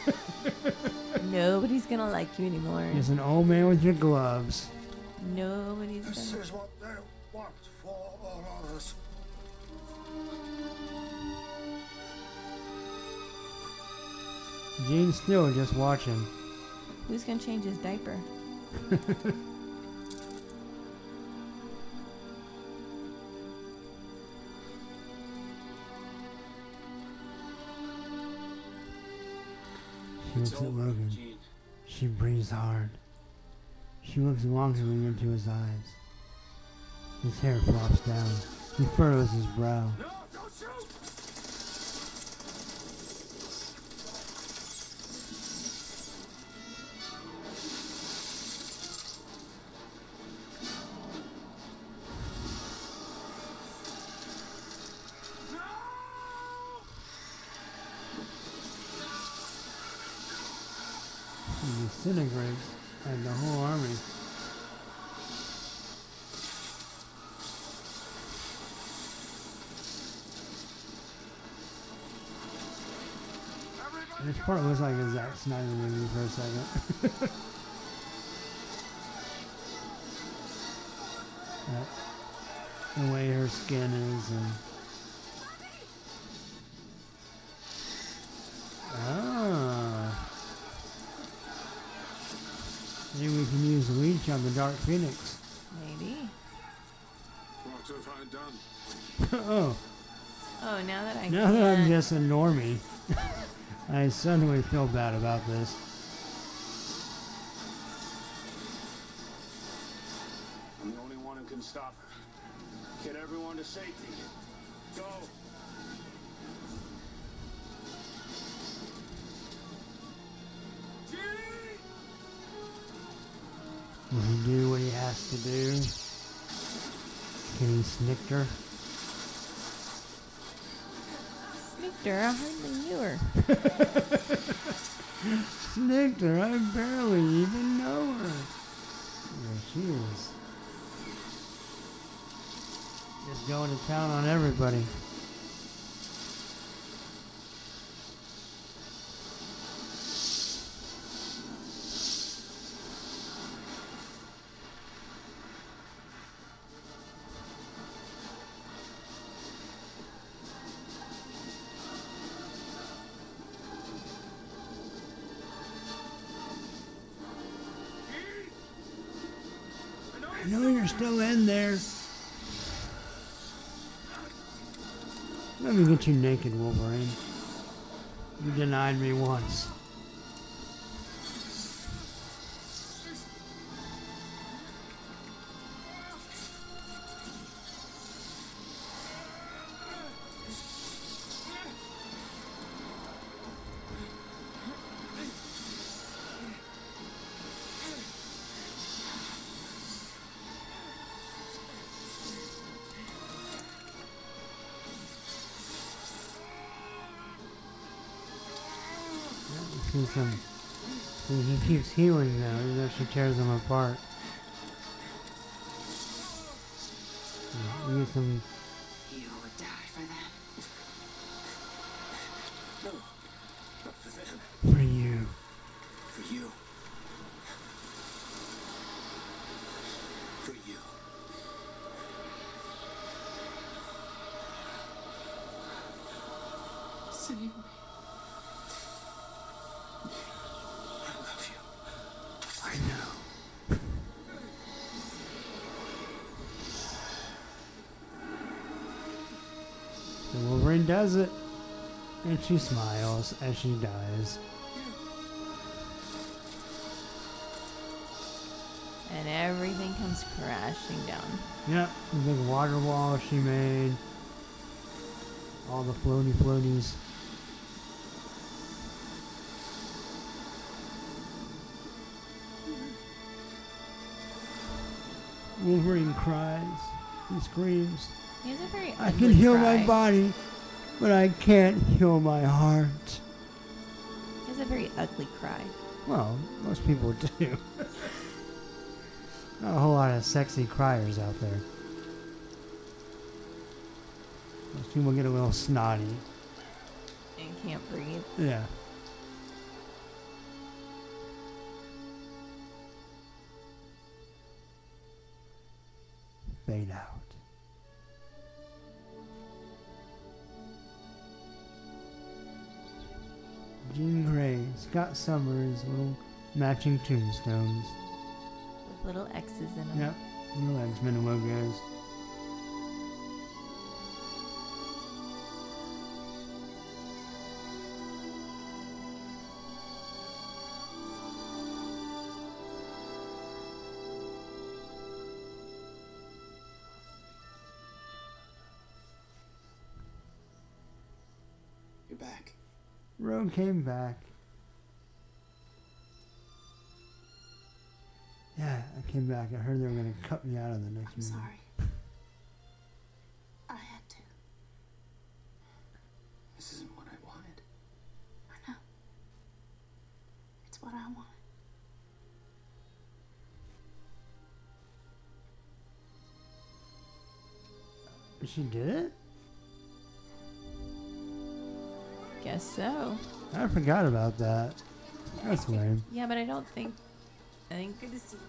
[LAUGHS] Nobody's gonna like you anymore. just an old man with your gloves. Nobody's This gonna. is what they Jean's still just watching. Who's gonna change his diaper? She looks at Logan. She breathes hard. She looks longingly into his eyes. His hair flops down. He furrows his brow. He part looks like a Zack Snyder movie for a second. [LAUGHS] That- the way her skin is and Ah. Maybe we can use the Leech on the Dark Phoenix. Maybe. What have I done? [LAUGHS] oh, Oh, now that I now that I'm just a normie, [LAUGHS] I suddenly feel bad about this. I'm the only one who can stop her. Get everyone to safety. Go. Will he do what he has to do? Can he snick her? Snicked her. I hardly her. Snicked her. I barely even know her. There she is. Just going to town on everybody. You naked, Wolverine. You denied me once. Some. see, He keeps healing though, though she tears him apart. Get some. Does it, and she smiles as she dies. And everything comes crashing down. Yep, the big water wall she made. All the floaty floaties. Wolverine cries. He screams. He has a very I can heal cry. my body, but I can't heal my heart. It's a very ugly cry. Well, most people [LAUGHS] do. Not a whole lot of sexy criers out there. Most people get a little snotty. And can't breathe. Yeah. Scott Summers, little matching tombstones. With little X's in them. Yep, little X-Men logos. You're back. Rogue came back. Came back. I heard they were going to cut me out of the next I'm movie. sorry. I had to. This isn't what I wanted. I know. It's what I want. She did it? Guess so. I forgot about that. That's lame. Yeah, but I don't think. I think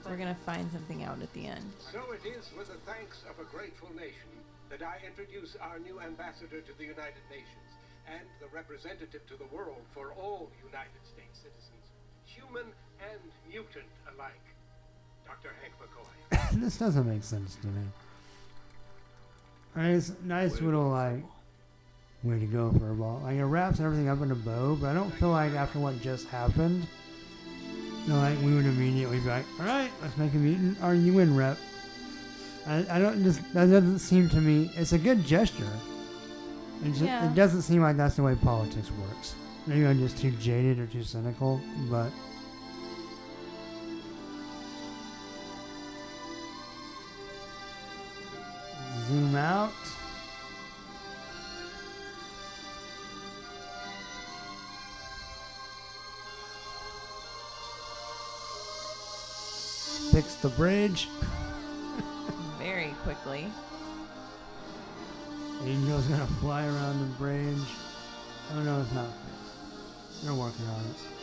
we're gonna find something out at the end. So it is with the thanks of a grateful nation that I introduce our new ambassador to the United Nations and the representative to the world for all United States citizens, human and mutant alike, Dr. Hank McCoy. [COUGHS] this doesn't make sense to me. Nice, nice little like way to go for a ball. Like it wraps everything up in a bow, but I don't feel like after what just happened, you know, like we would immediately be like, "All right, let's make a mutant our UN rep." I, I don't just that doesn't seem to me. It's a good gesture. It, just, Yeah. it doesn't seem like that's the way politics works. Maybe I'm just too jaded or too cynical, but zoom out. Fix the bridge. Very quickly. Angel's gonna fly around the bridge. Oh no, it's not fixed. They're working on it.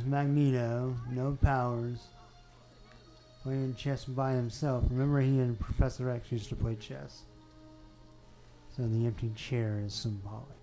There's Magneto, no powers. Playing chess by himself. Remember, he and Professor X used to play chess. So the empty chair is symbolic.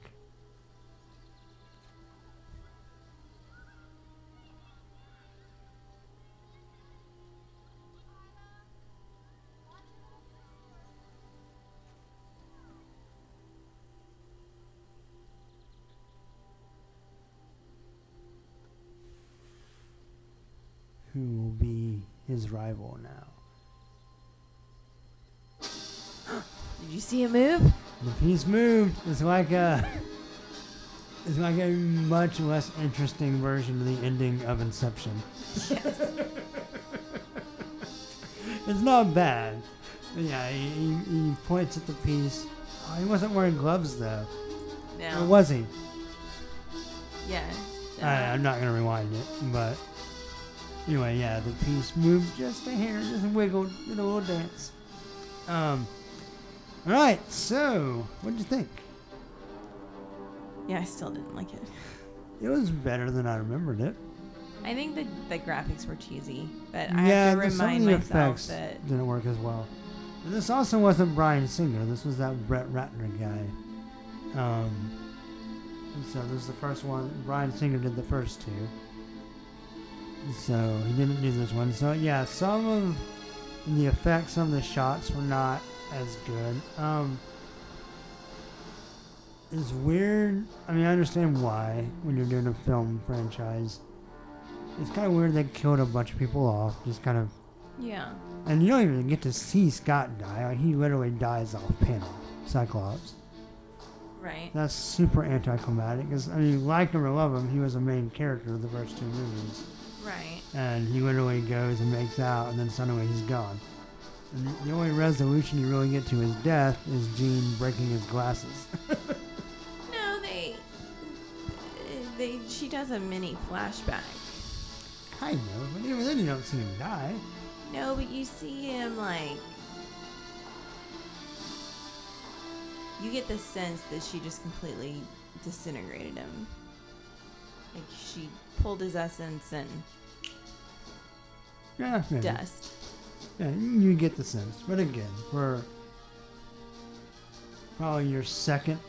His rival now? [GASPS] Did you see him move? If he's moved, it's like uh It's like a much less interesting version of the ending of Inception. Yes. [LAUGHS] it's not bad. But yeah, he, he, he points at the piece. Oh, he wasn't wearing gloves though. No. Or was he? Yeah. I, I'm not gonna rewind it, but anyway, yeah, the piece moved just a hair, just wiggled, did a little dance. Um. All right, so what did you think? Yeah, I still didn't like it. [LAUGHS] It was better than I remembered it. I think the the graphics were cheesy, but I yeah, have to the- some of the myself effects that didn't work as well. And this also wasn't Bryan Singer. This was that Brett Ratner guy. Um, so this is the first one. Bryan Singer did the first two. So he didn't do this one. So yeah, some of the effects, some of the shots were not as good. Um, it's weird. I mean, I understand why when you're doing a film franchise. It's kind of weird they killed a bunch of people off. Just kind of yeah. and you don't even get to see Scott die. Like, he literally dies off panel. Cyclops. Right. That's super anticlimactic. Because, I mean, like him or love him, he was a main character of the first two movies. Right. And he literally goes and makes out, and then suddenly he's gone. And the- the only resolution you really get to his death is Jean breaking his glasses. [LAUGHS] No, they they she does a mini flashback. kind of, but even then you don't see him die. No, but you see him like you get the sense that she just completely disintegrated him. Like she pulled his essence and Yeah, maybe. dust. Yeah, you get the sense. But again, for probably your second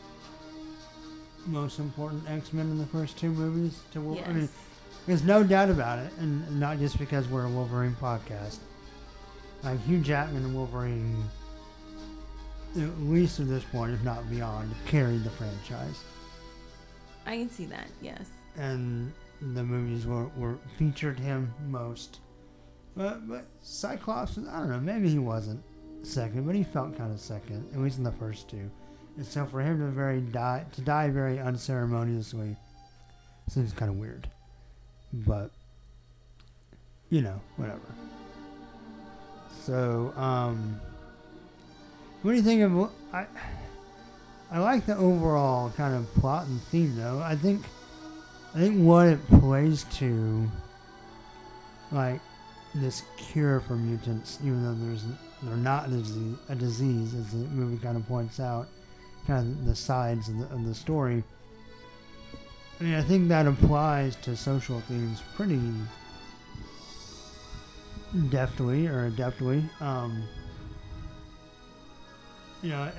most important X Men in the first two movies to Wolverine. I mean, Yes. there's no doubt about it, and not just because we're a Wolverine podcast. Like Hugh Jackman and Wolverine, at least at this point, if not beyond, carried the franchise. I can see that, yes. and the movies were, were featured him most. But but Cyclops, I don't know, maybe he wasn't second, but he felt kind of second, at least in the first two. And so for him to very die to die very unceremoniously seems kind of weird. But you know, whatever. So, um, what do you think of? I I like the overall kind of plot and theme, though. I think I think what it plays to, like this cure for mutants, even though there's they're not a disease, a disease, as the movie kind of points out, kind of the sides of the, of the story. I mean, I think that applies to social themes pretty deftly or adeptly. Um, you know,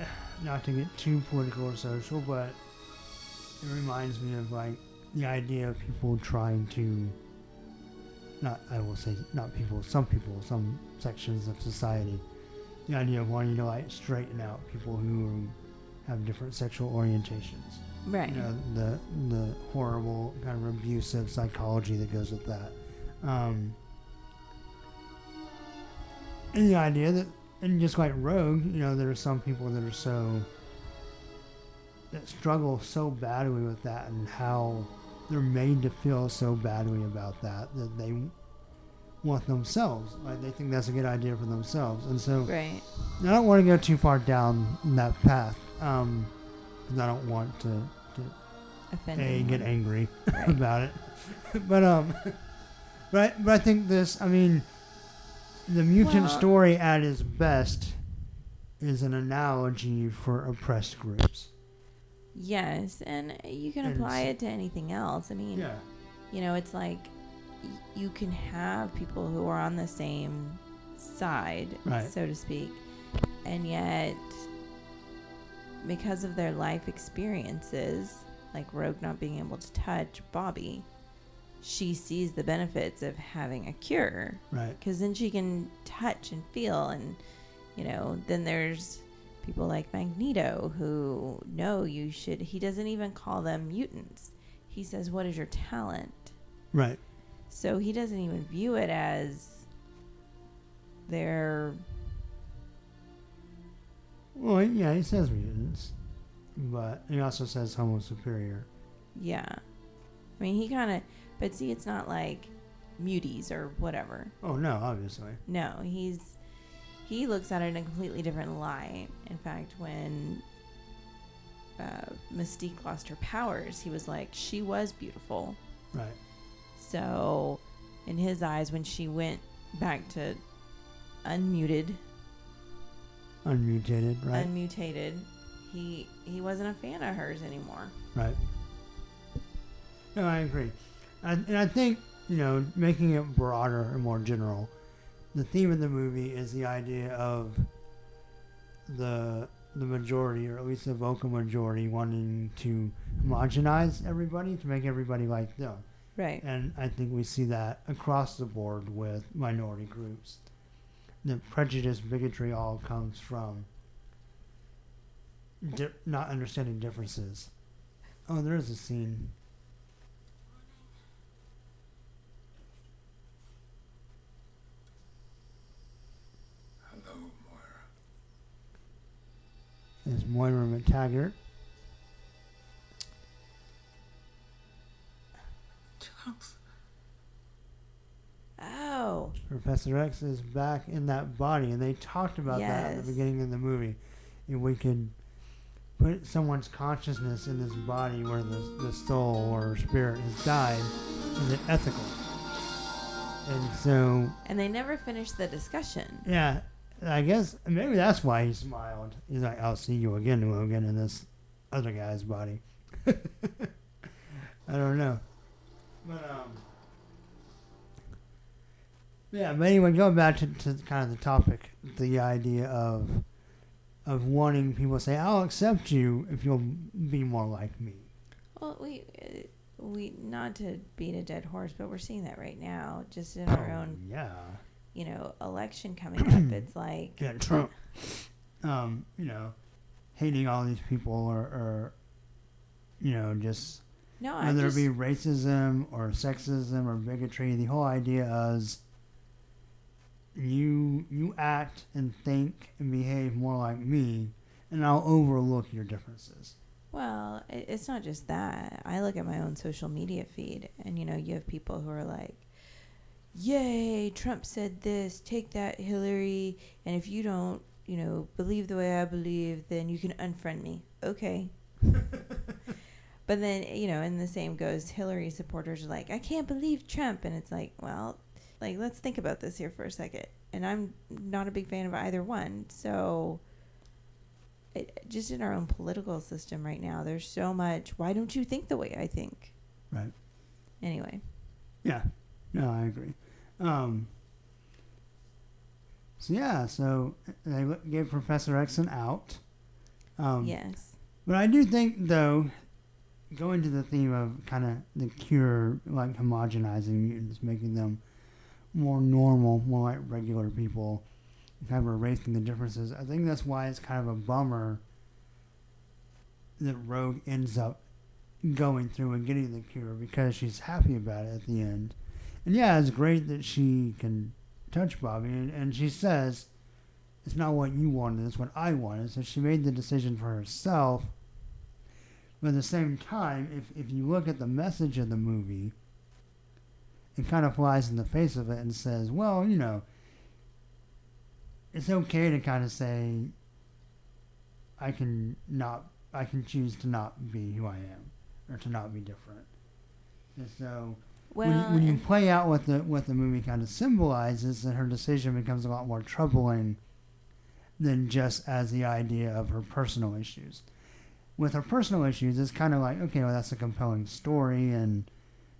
not to get too political or social, but it reminds me of like the idea of people trying to not I will say not people some people some sections of society the idea of wanting to like straighten out people who have different sexual orientations Right. you know, the the horrible kind of abusive psychology that goes with that um and the idea that and just like rogue you know there are some people that are so that struggle so badly with that and how they're made to feel so badly about that that they want themselves. Like they think that's a good idea for themselves. And so Right. I don't want to go too far down that path um 'cause I don't want to, to Offend a get angry [LAUGHS] Right. about it. [LAUGHS] But um [LAUGHS] but I, but I think this I mean the mutant Well- story at its best is an analogy for oppressed groups Yes, and you can And apply it to anything else. I mean, Yeah. you know, it's like y- you can have people who are on the same side, Right. so to speak, and yet because of their life experiences, like Rogue not being able to touch Bobby, she sees the benefits of having a cure. Right. Because then she can touch and feel, and you know, then there's people like Magneto who know you should. He doesn't even call them mutants. He says, "What is your talent?" right So he doesn't even view it as their well yeah he says mutants but he also says homo superior Yeah. I mean, he kind of, but see, it's not like muties or whatever. Oh no, obviously. No, he's he looks at it in a completely different light. In fact, when uh, Mystique lost her powers, he was like, she was beautiful. Right. So, in his eyes, when she went back to unmuted, Unmutated, right? unmutated, he he wasn't a fan of hers anymore. Right. No, I agree. I, and I think, you know, making it broader and more general, the theme of the movie is the idea of the the majority, or at least the vocal majority, wanting to homogenize everybody to make everybody like them. Right. And I think we see that across the board with minority groups. The prejudice, bigotry all comes from di- not understanding differences. Oh, there is a scene. There's Moira MacTaggert. Charles. Oh. Professor X is back in that body, and they talked about that at the beginning of the movie. And we could put someone's consciousness in this body where the, the soul or spirit has died. Is it ethical? And so, And they never finished the discussion. yeah, I guess maybe that's why he smiled. He's like, I'll see you again, Logan, in this other guy's body. [LAUGHS] I don't know. But, um, yeah, but anyway, going back to, to kind of the topic, the idea of of wanting people to say, "I'll accept you if you'll be more like me." Well, we uh, we not to beat a dead horse, but we're seeing that right now, just in our own Oh, yeah. You know election coming up. [CLEARS THROAT] It's like Yeah, Trump. Um, you know, hating all these people or, or you know, just No, whether just- it be racism or sexism or bigotry, the whole idea is you you act and think and behave more like me, and I'll overlook your differences. Well, it's not just that. I look at my own social media feed, and you know, you have people who are like, "Yay, Trump said this. Take that, Hillary. And if you don't, you know, believe the way I believe, then you can unfriend me." Okay. [LAUGHS] but then, you know, and the same goes. Hillary supporters are like, "I can't believe Trump," and it's like, well, like let's think about this here for a second. And I'm not a big fan of either one, so it, just in our own political system right now, there's so much. Why don't you think the way I think? Right. Anyway, Yeah. No, I agree. Um, so yeah, so they gave Professor X an out. Um, yes. But I do think, though, going to the theme of kind of the cure, like homogenizing mutants, making them more normal, more like regular people, kind of erasing the differences. I think that's why it's kind of a bummer that Rogue ends up going through and getting the cure because she's happy about it at the end. And yeah, it's great that she can touch Bobby, and, and she says, it's not what you wanted, it's what I wanted. So she made the decision for herself. But at the same time, if, if you look at the message of the movie, it kind of flies in the face of it and says, well, you know, it's okay to kind of say, I can not, I can choose to not be who I am, or to not be different. And so, Well, when you play out what the what the movie kind of symbolizes, then her decision becomes a lot more troubling than just as the idea of her personal issues. With her personal issues, it's kind of like, okay, well, that's a compelling story, and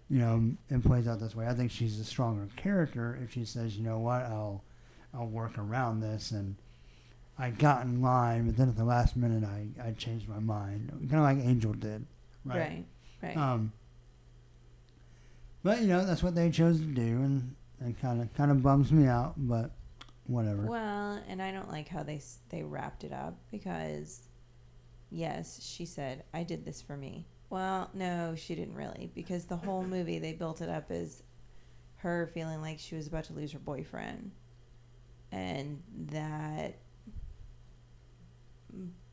you know, it plays out this way. I think she's a stronger character if she says, you know what, I'll I'll work around this, and I got in line, but then at the last minute, I I changed my mind, kind of like Angel did, right? Right, right. Um, but you know, that's what they chose to do, and it kind of kind of bums me out, but whatever. Well, and I don't like how they they wrapped it up because, yes, she said I did this for me. Well, no, she didn't really because the whole [LAUGHS] movie they built it up as her feeling like she was about to lose her boyfriend, and that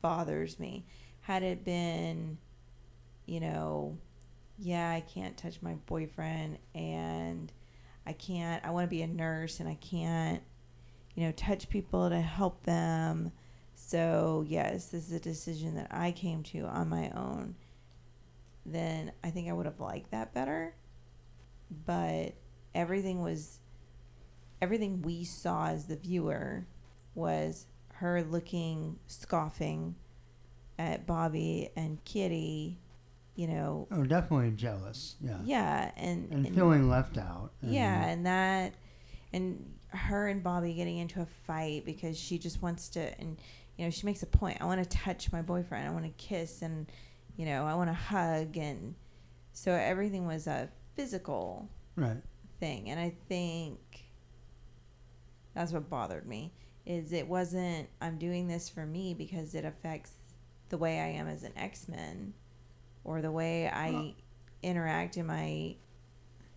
bothers me. Had it been, you know, yeah, I can't touch my boyfriend and I can't, I want to be a nurse and I can't, you know, touch people to help them. So, yes, this is a decision that I came to on my own. Then I think I would have liked that better. But everything was, everything we saw as the viewer was her looking, scoffing at Bobby and Kitty, you know, Oh, definitely jealous. Yeah. yeah, and And, feeling left out. and- yeah, and that, and her and Bobby getting into a fight because she just wants to, and you know, she makes a point. I want to touch my boyfriend. I want to kiss, and you know, I want to hug, and so everything was a physical Right. thing, and I think that's what bothered me. Is it wasn't I'm doing this for me because it affects the way I am as an X Men, or the way I interact in my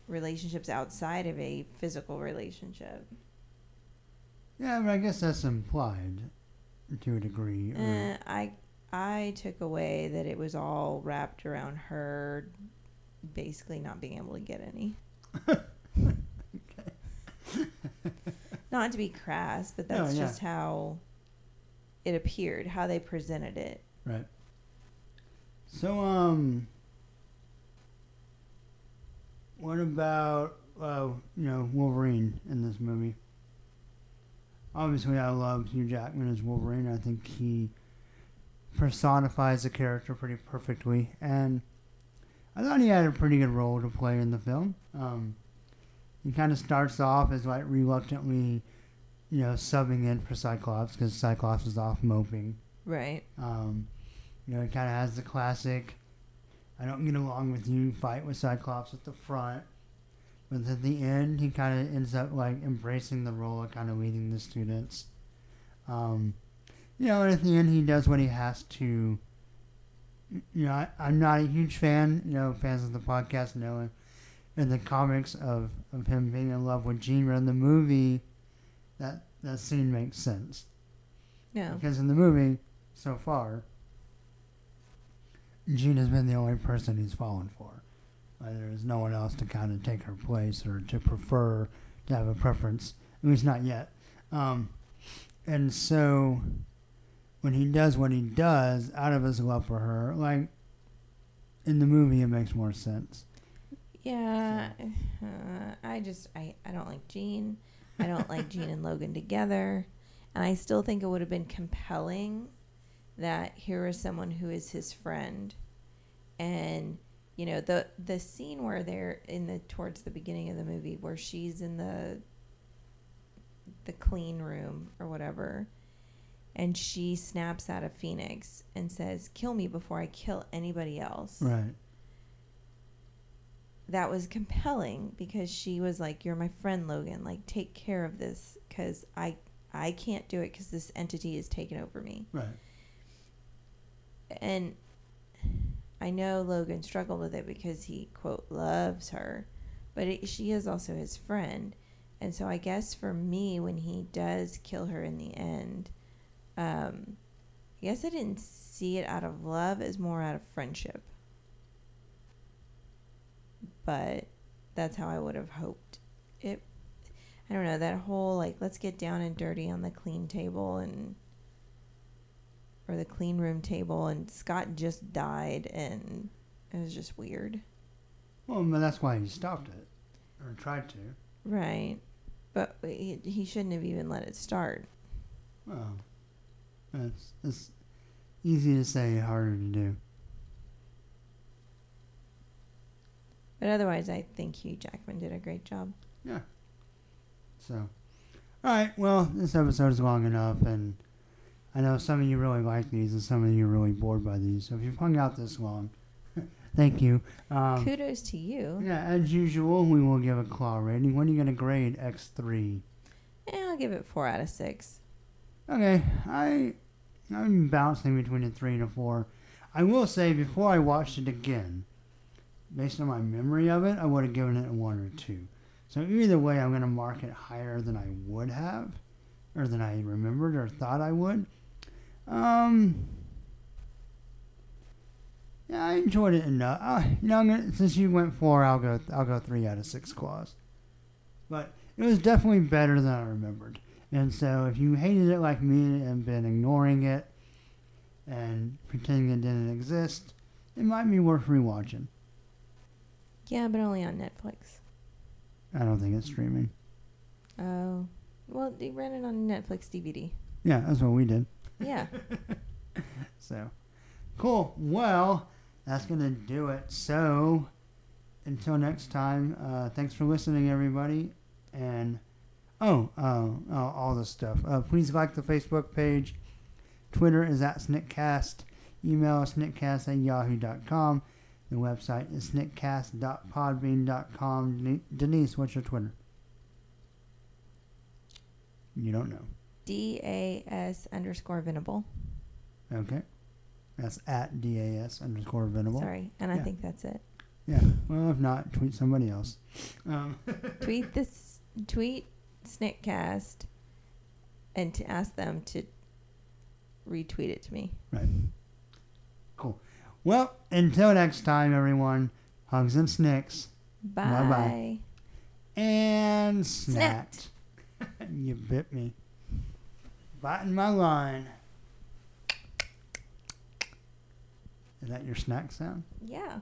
relationships outside of a physical relationship. Yeah, but I guess that's implied to a degree. Eh, I I took away that it was all wrapped around her basically not being able to get any. [LAUGHS] not to be crass, but No, that's yeah. just how it appeared, how they presented it. Right. So, um, what about, uh, you know, Wolverine in this movie? Obviously, I love Hugh Jackman as Wolverine. I think he personifies the character pretty perfectly, and I thought he had a pretty good role to play in the film. Um, he kind of starts off as like reluctantly, you know, subbing in for Cyclops because Cyclops is off moping. Right. Um, you know, it kind of has the classic I don't get along with you fight with Cyclops at the front. But at the end, he kind of ends up like embracing the role of kind of leading the students. Um, you know, and at the end, he does what he has to. You know, I, I'm not a huge fan, you know, fans of the podcast know in the comics of, of him being in love with Jean, but in the movie, that, that scene makes sense. Yeah. Because in the movie, so far, Jean has been the only person he's fallen for. Uh, there's no one else to kind of take her place or to prefer, to have a preference. At least not yet. Um, and so, when he does what he does out of his love for her, like in the movie, it makes more sense. Yeah, uh, I just I, I don't like Jean. I don't like Jean and Logan together, and I still think it would have been compelling that here is someone who is his friend, and you know the the scene where they're in the towards the beginning of the movie where she's in the the clean room or whatever, and she snaps out of Phoenix and says, "Kill me before I kill anybody else." Right. that was compelling because she was like you're my friend logan like take care of this because i i can't do it because this entity is taking over me Right. And i know logan struggled with it because he quote loves her but it, she is also his friend and so i guess for me when he does kill her in the end um i guess i didn't see it out of love as more out of friendship but that's how I would have hoped it. I don't know that whole like let's get down and dirty on the clean table and or the clean room table and Scott just died and it was just weird. Well, but that's why he stopped it or tried to. Right. But he, he shouldn't have even let it start. Well, it's it's easy to say, harder to do. But otherwise, I think Hugh Jackman did a great job. Yeah. So, all right. Well, this episode is long enough, and I know some of you really like these, and some of you are really bored by these. So if you've hung out this long, [LAUGHS] thank you. Um, Kudos to you. yeah, as usual, we will give a claw rating. What are you going to grade X three? Yeah, I'll give it four out of six. Okay, I I'm bouncing between a three and a four. I will say before I watched it again, based on my memory of it, I would have given it a one or two. So either way, I'm going to mark it higher than I would have, or than I remembered or thought I would. Um, yeah, I enjoyed it enough. Uh, you know, I'm gonna, since you went four, I'll go. I'll go three out of six claws. But it was definitely better than I remembered. And so, if you hated it like me and been ignoring it and pretending it didn't exist, it might be worth rewatching. Yeah, but only on Netflix. I don't think it's streaming. Oh, well, they ran it on Netflix DVD. Yeah, that's what we did. Yeah. [LAUGHS] So, cool. Well, that's going to do it. So, until next time, uh, thanks for listening, everybody. And, oh, uh, all this stuff. Uh, please like the Facebook page. Twitter is at SniktCast. Email us sniktcast at yahoo.com. The website is sniktcast.podbean.com. Deni- Denise, what's your Twitter? You don't know. D A S underscore Venable. Okay. That's at DAS underscore Venable. Sorry, and I think that's it. Yeah. Well, if not, tweet somebody else. Um, [LAUGHS] tweet this. Tweet Sniktcast, and to ask them to retweet it to me. Right. Cool. Well, until next time, everyone, hugs and snicks. Bye. Bye-bye. And snapped. [LAUGHS] you bit me. Biting my line. Is that your snack sound? Yeah.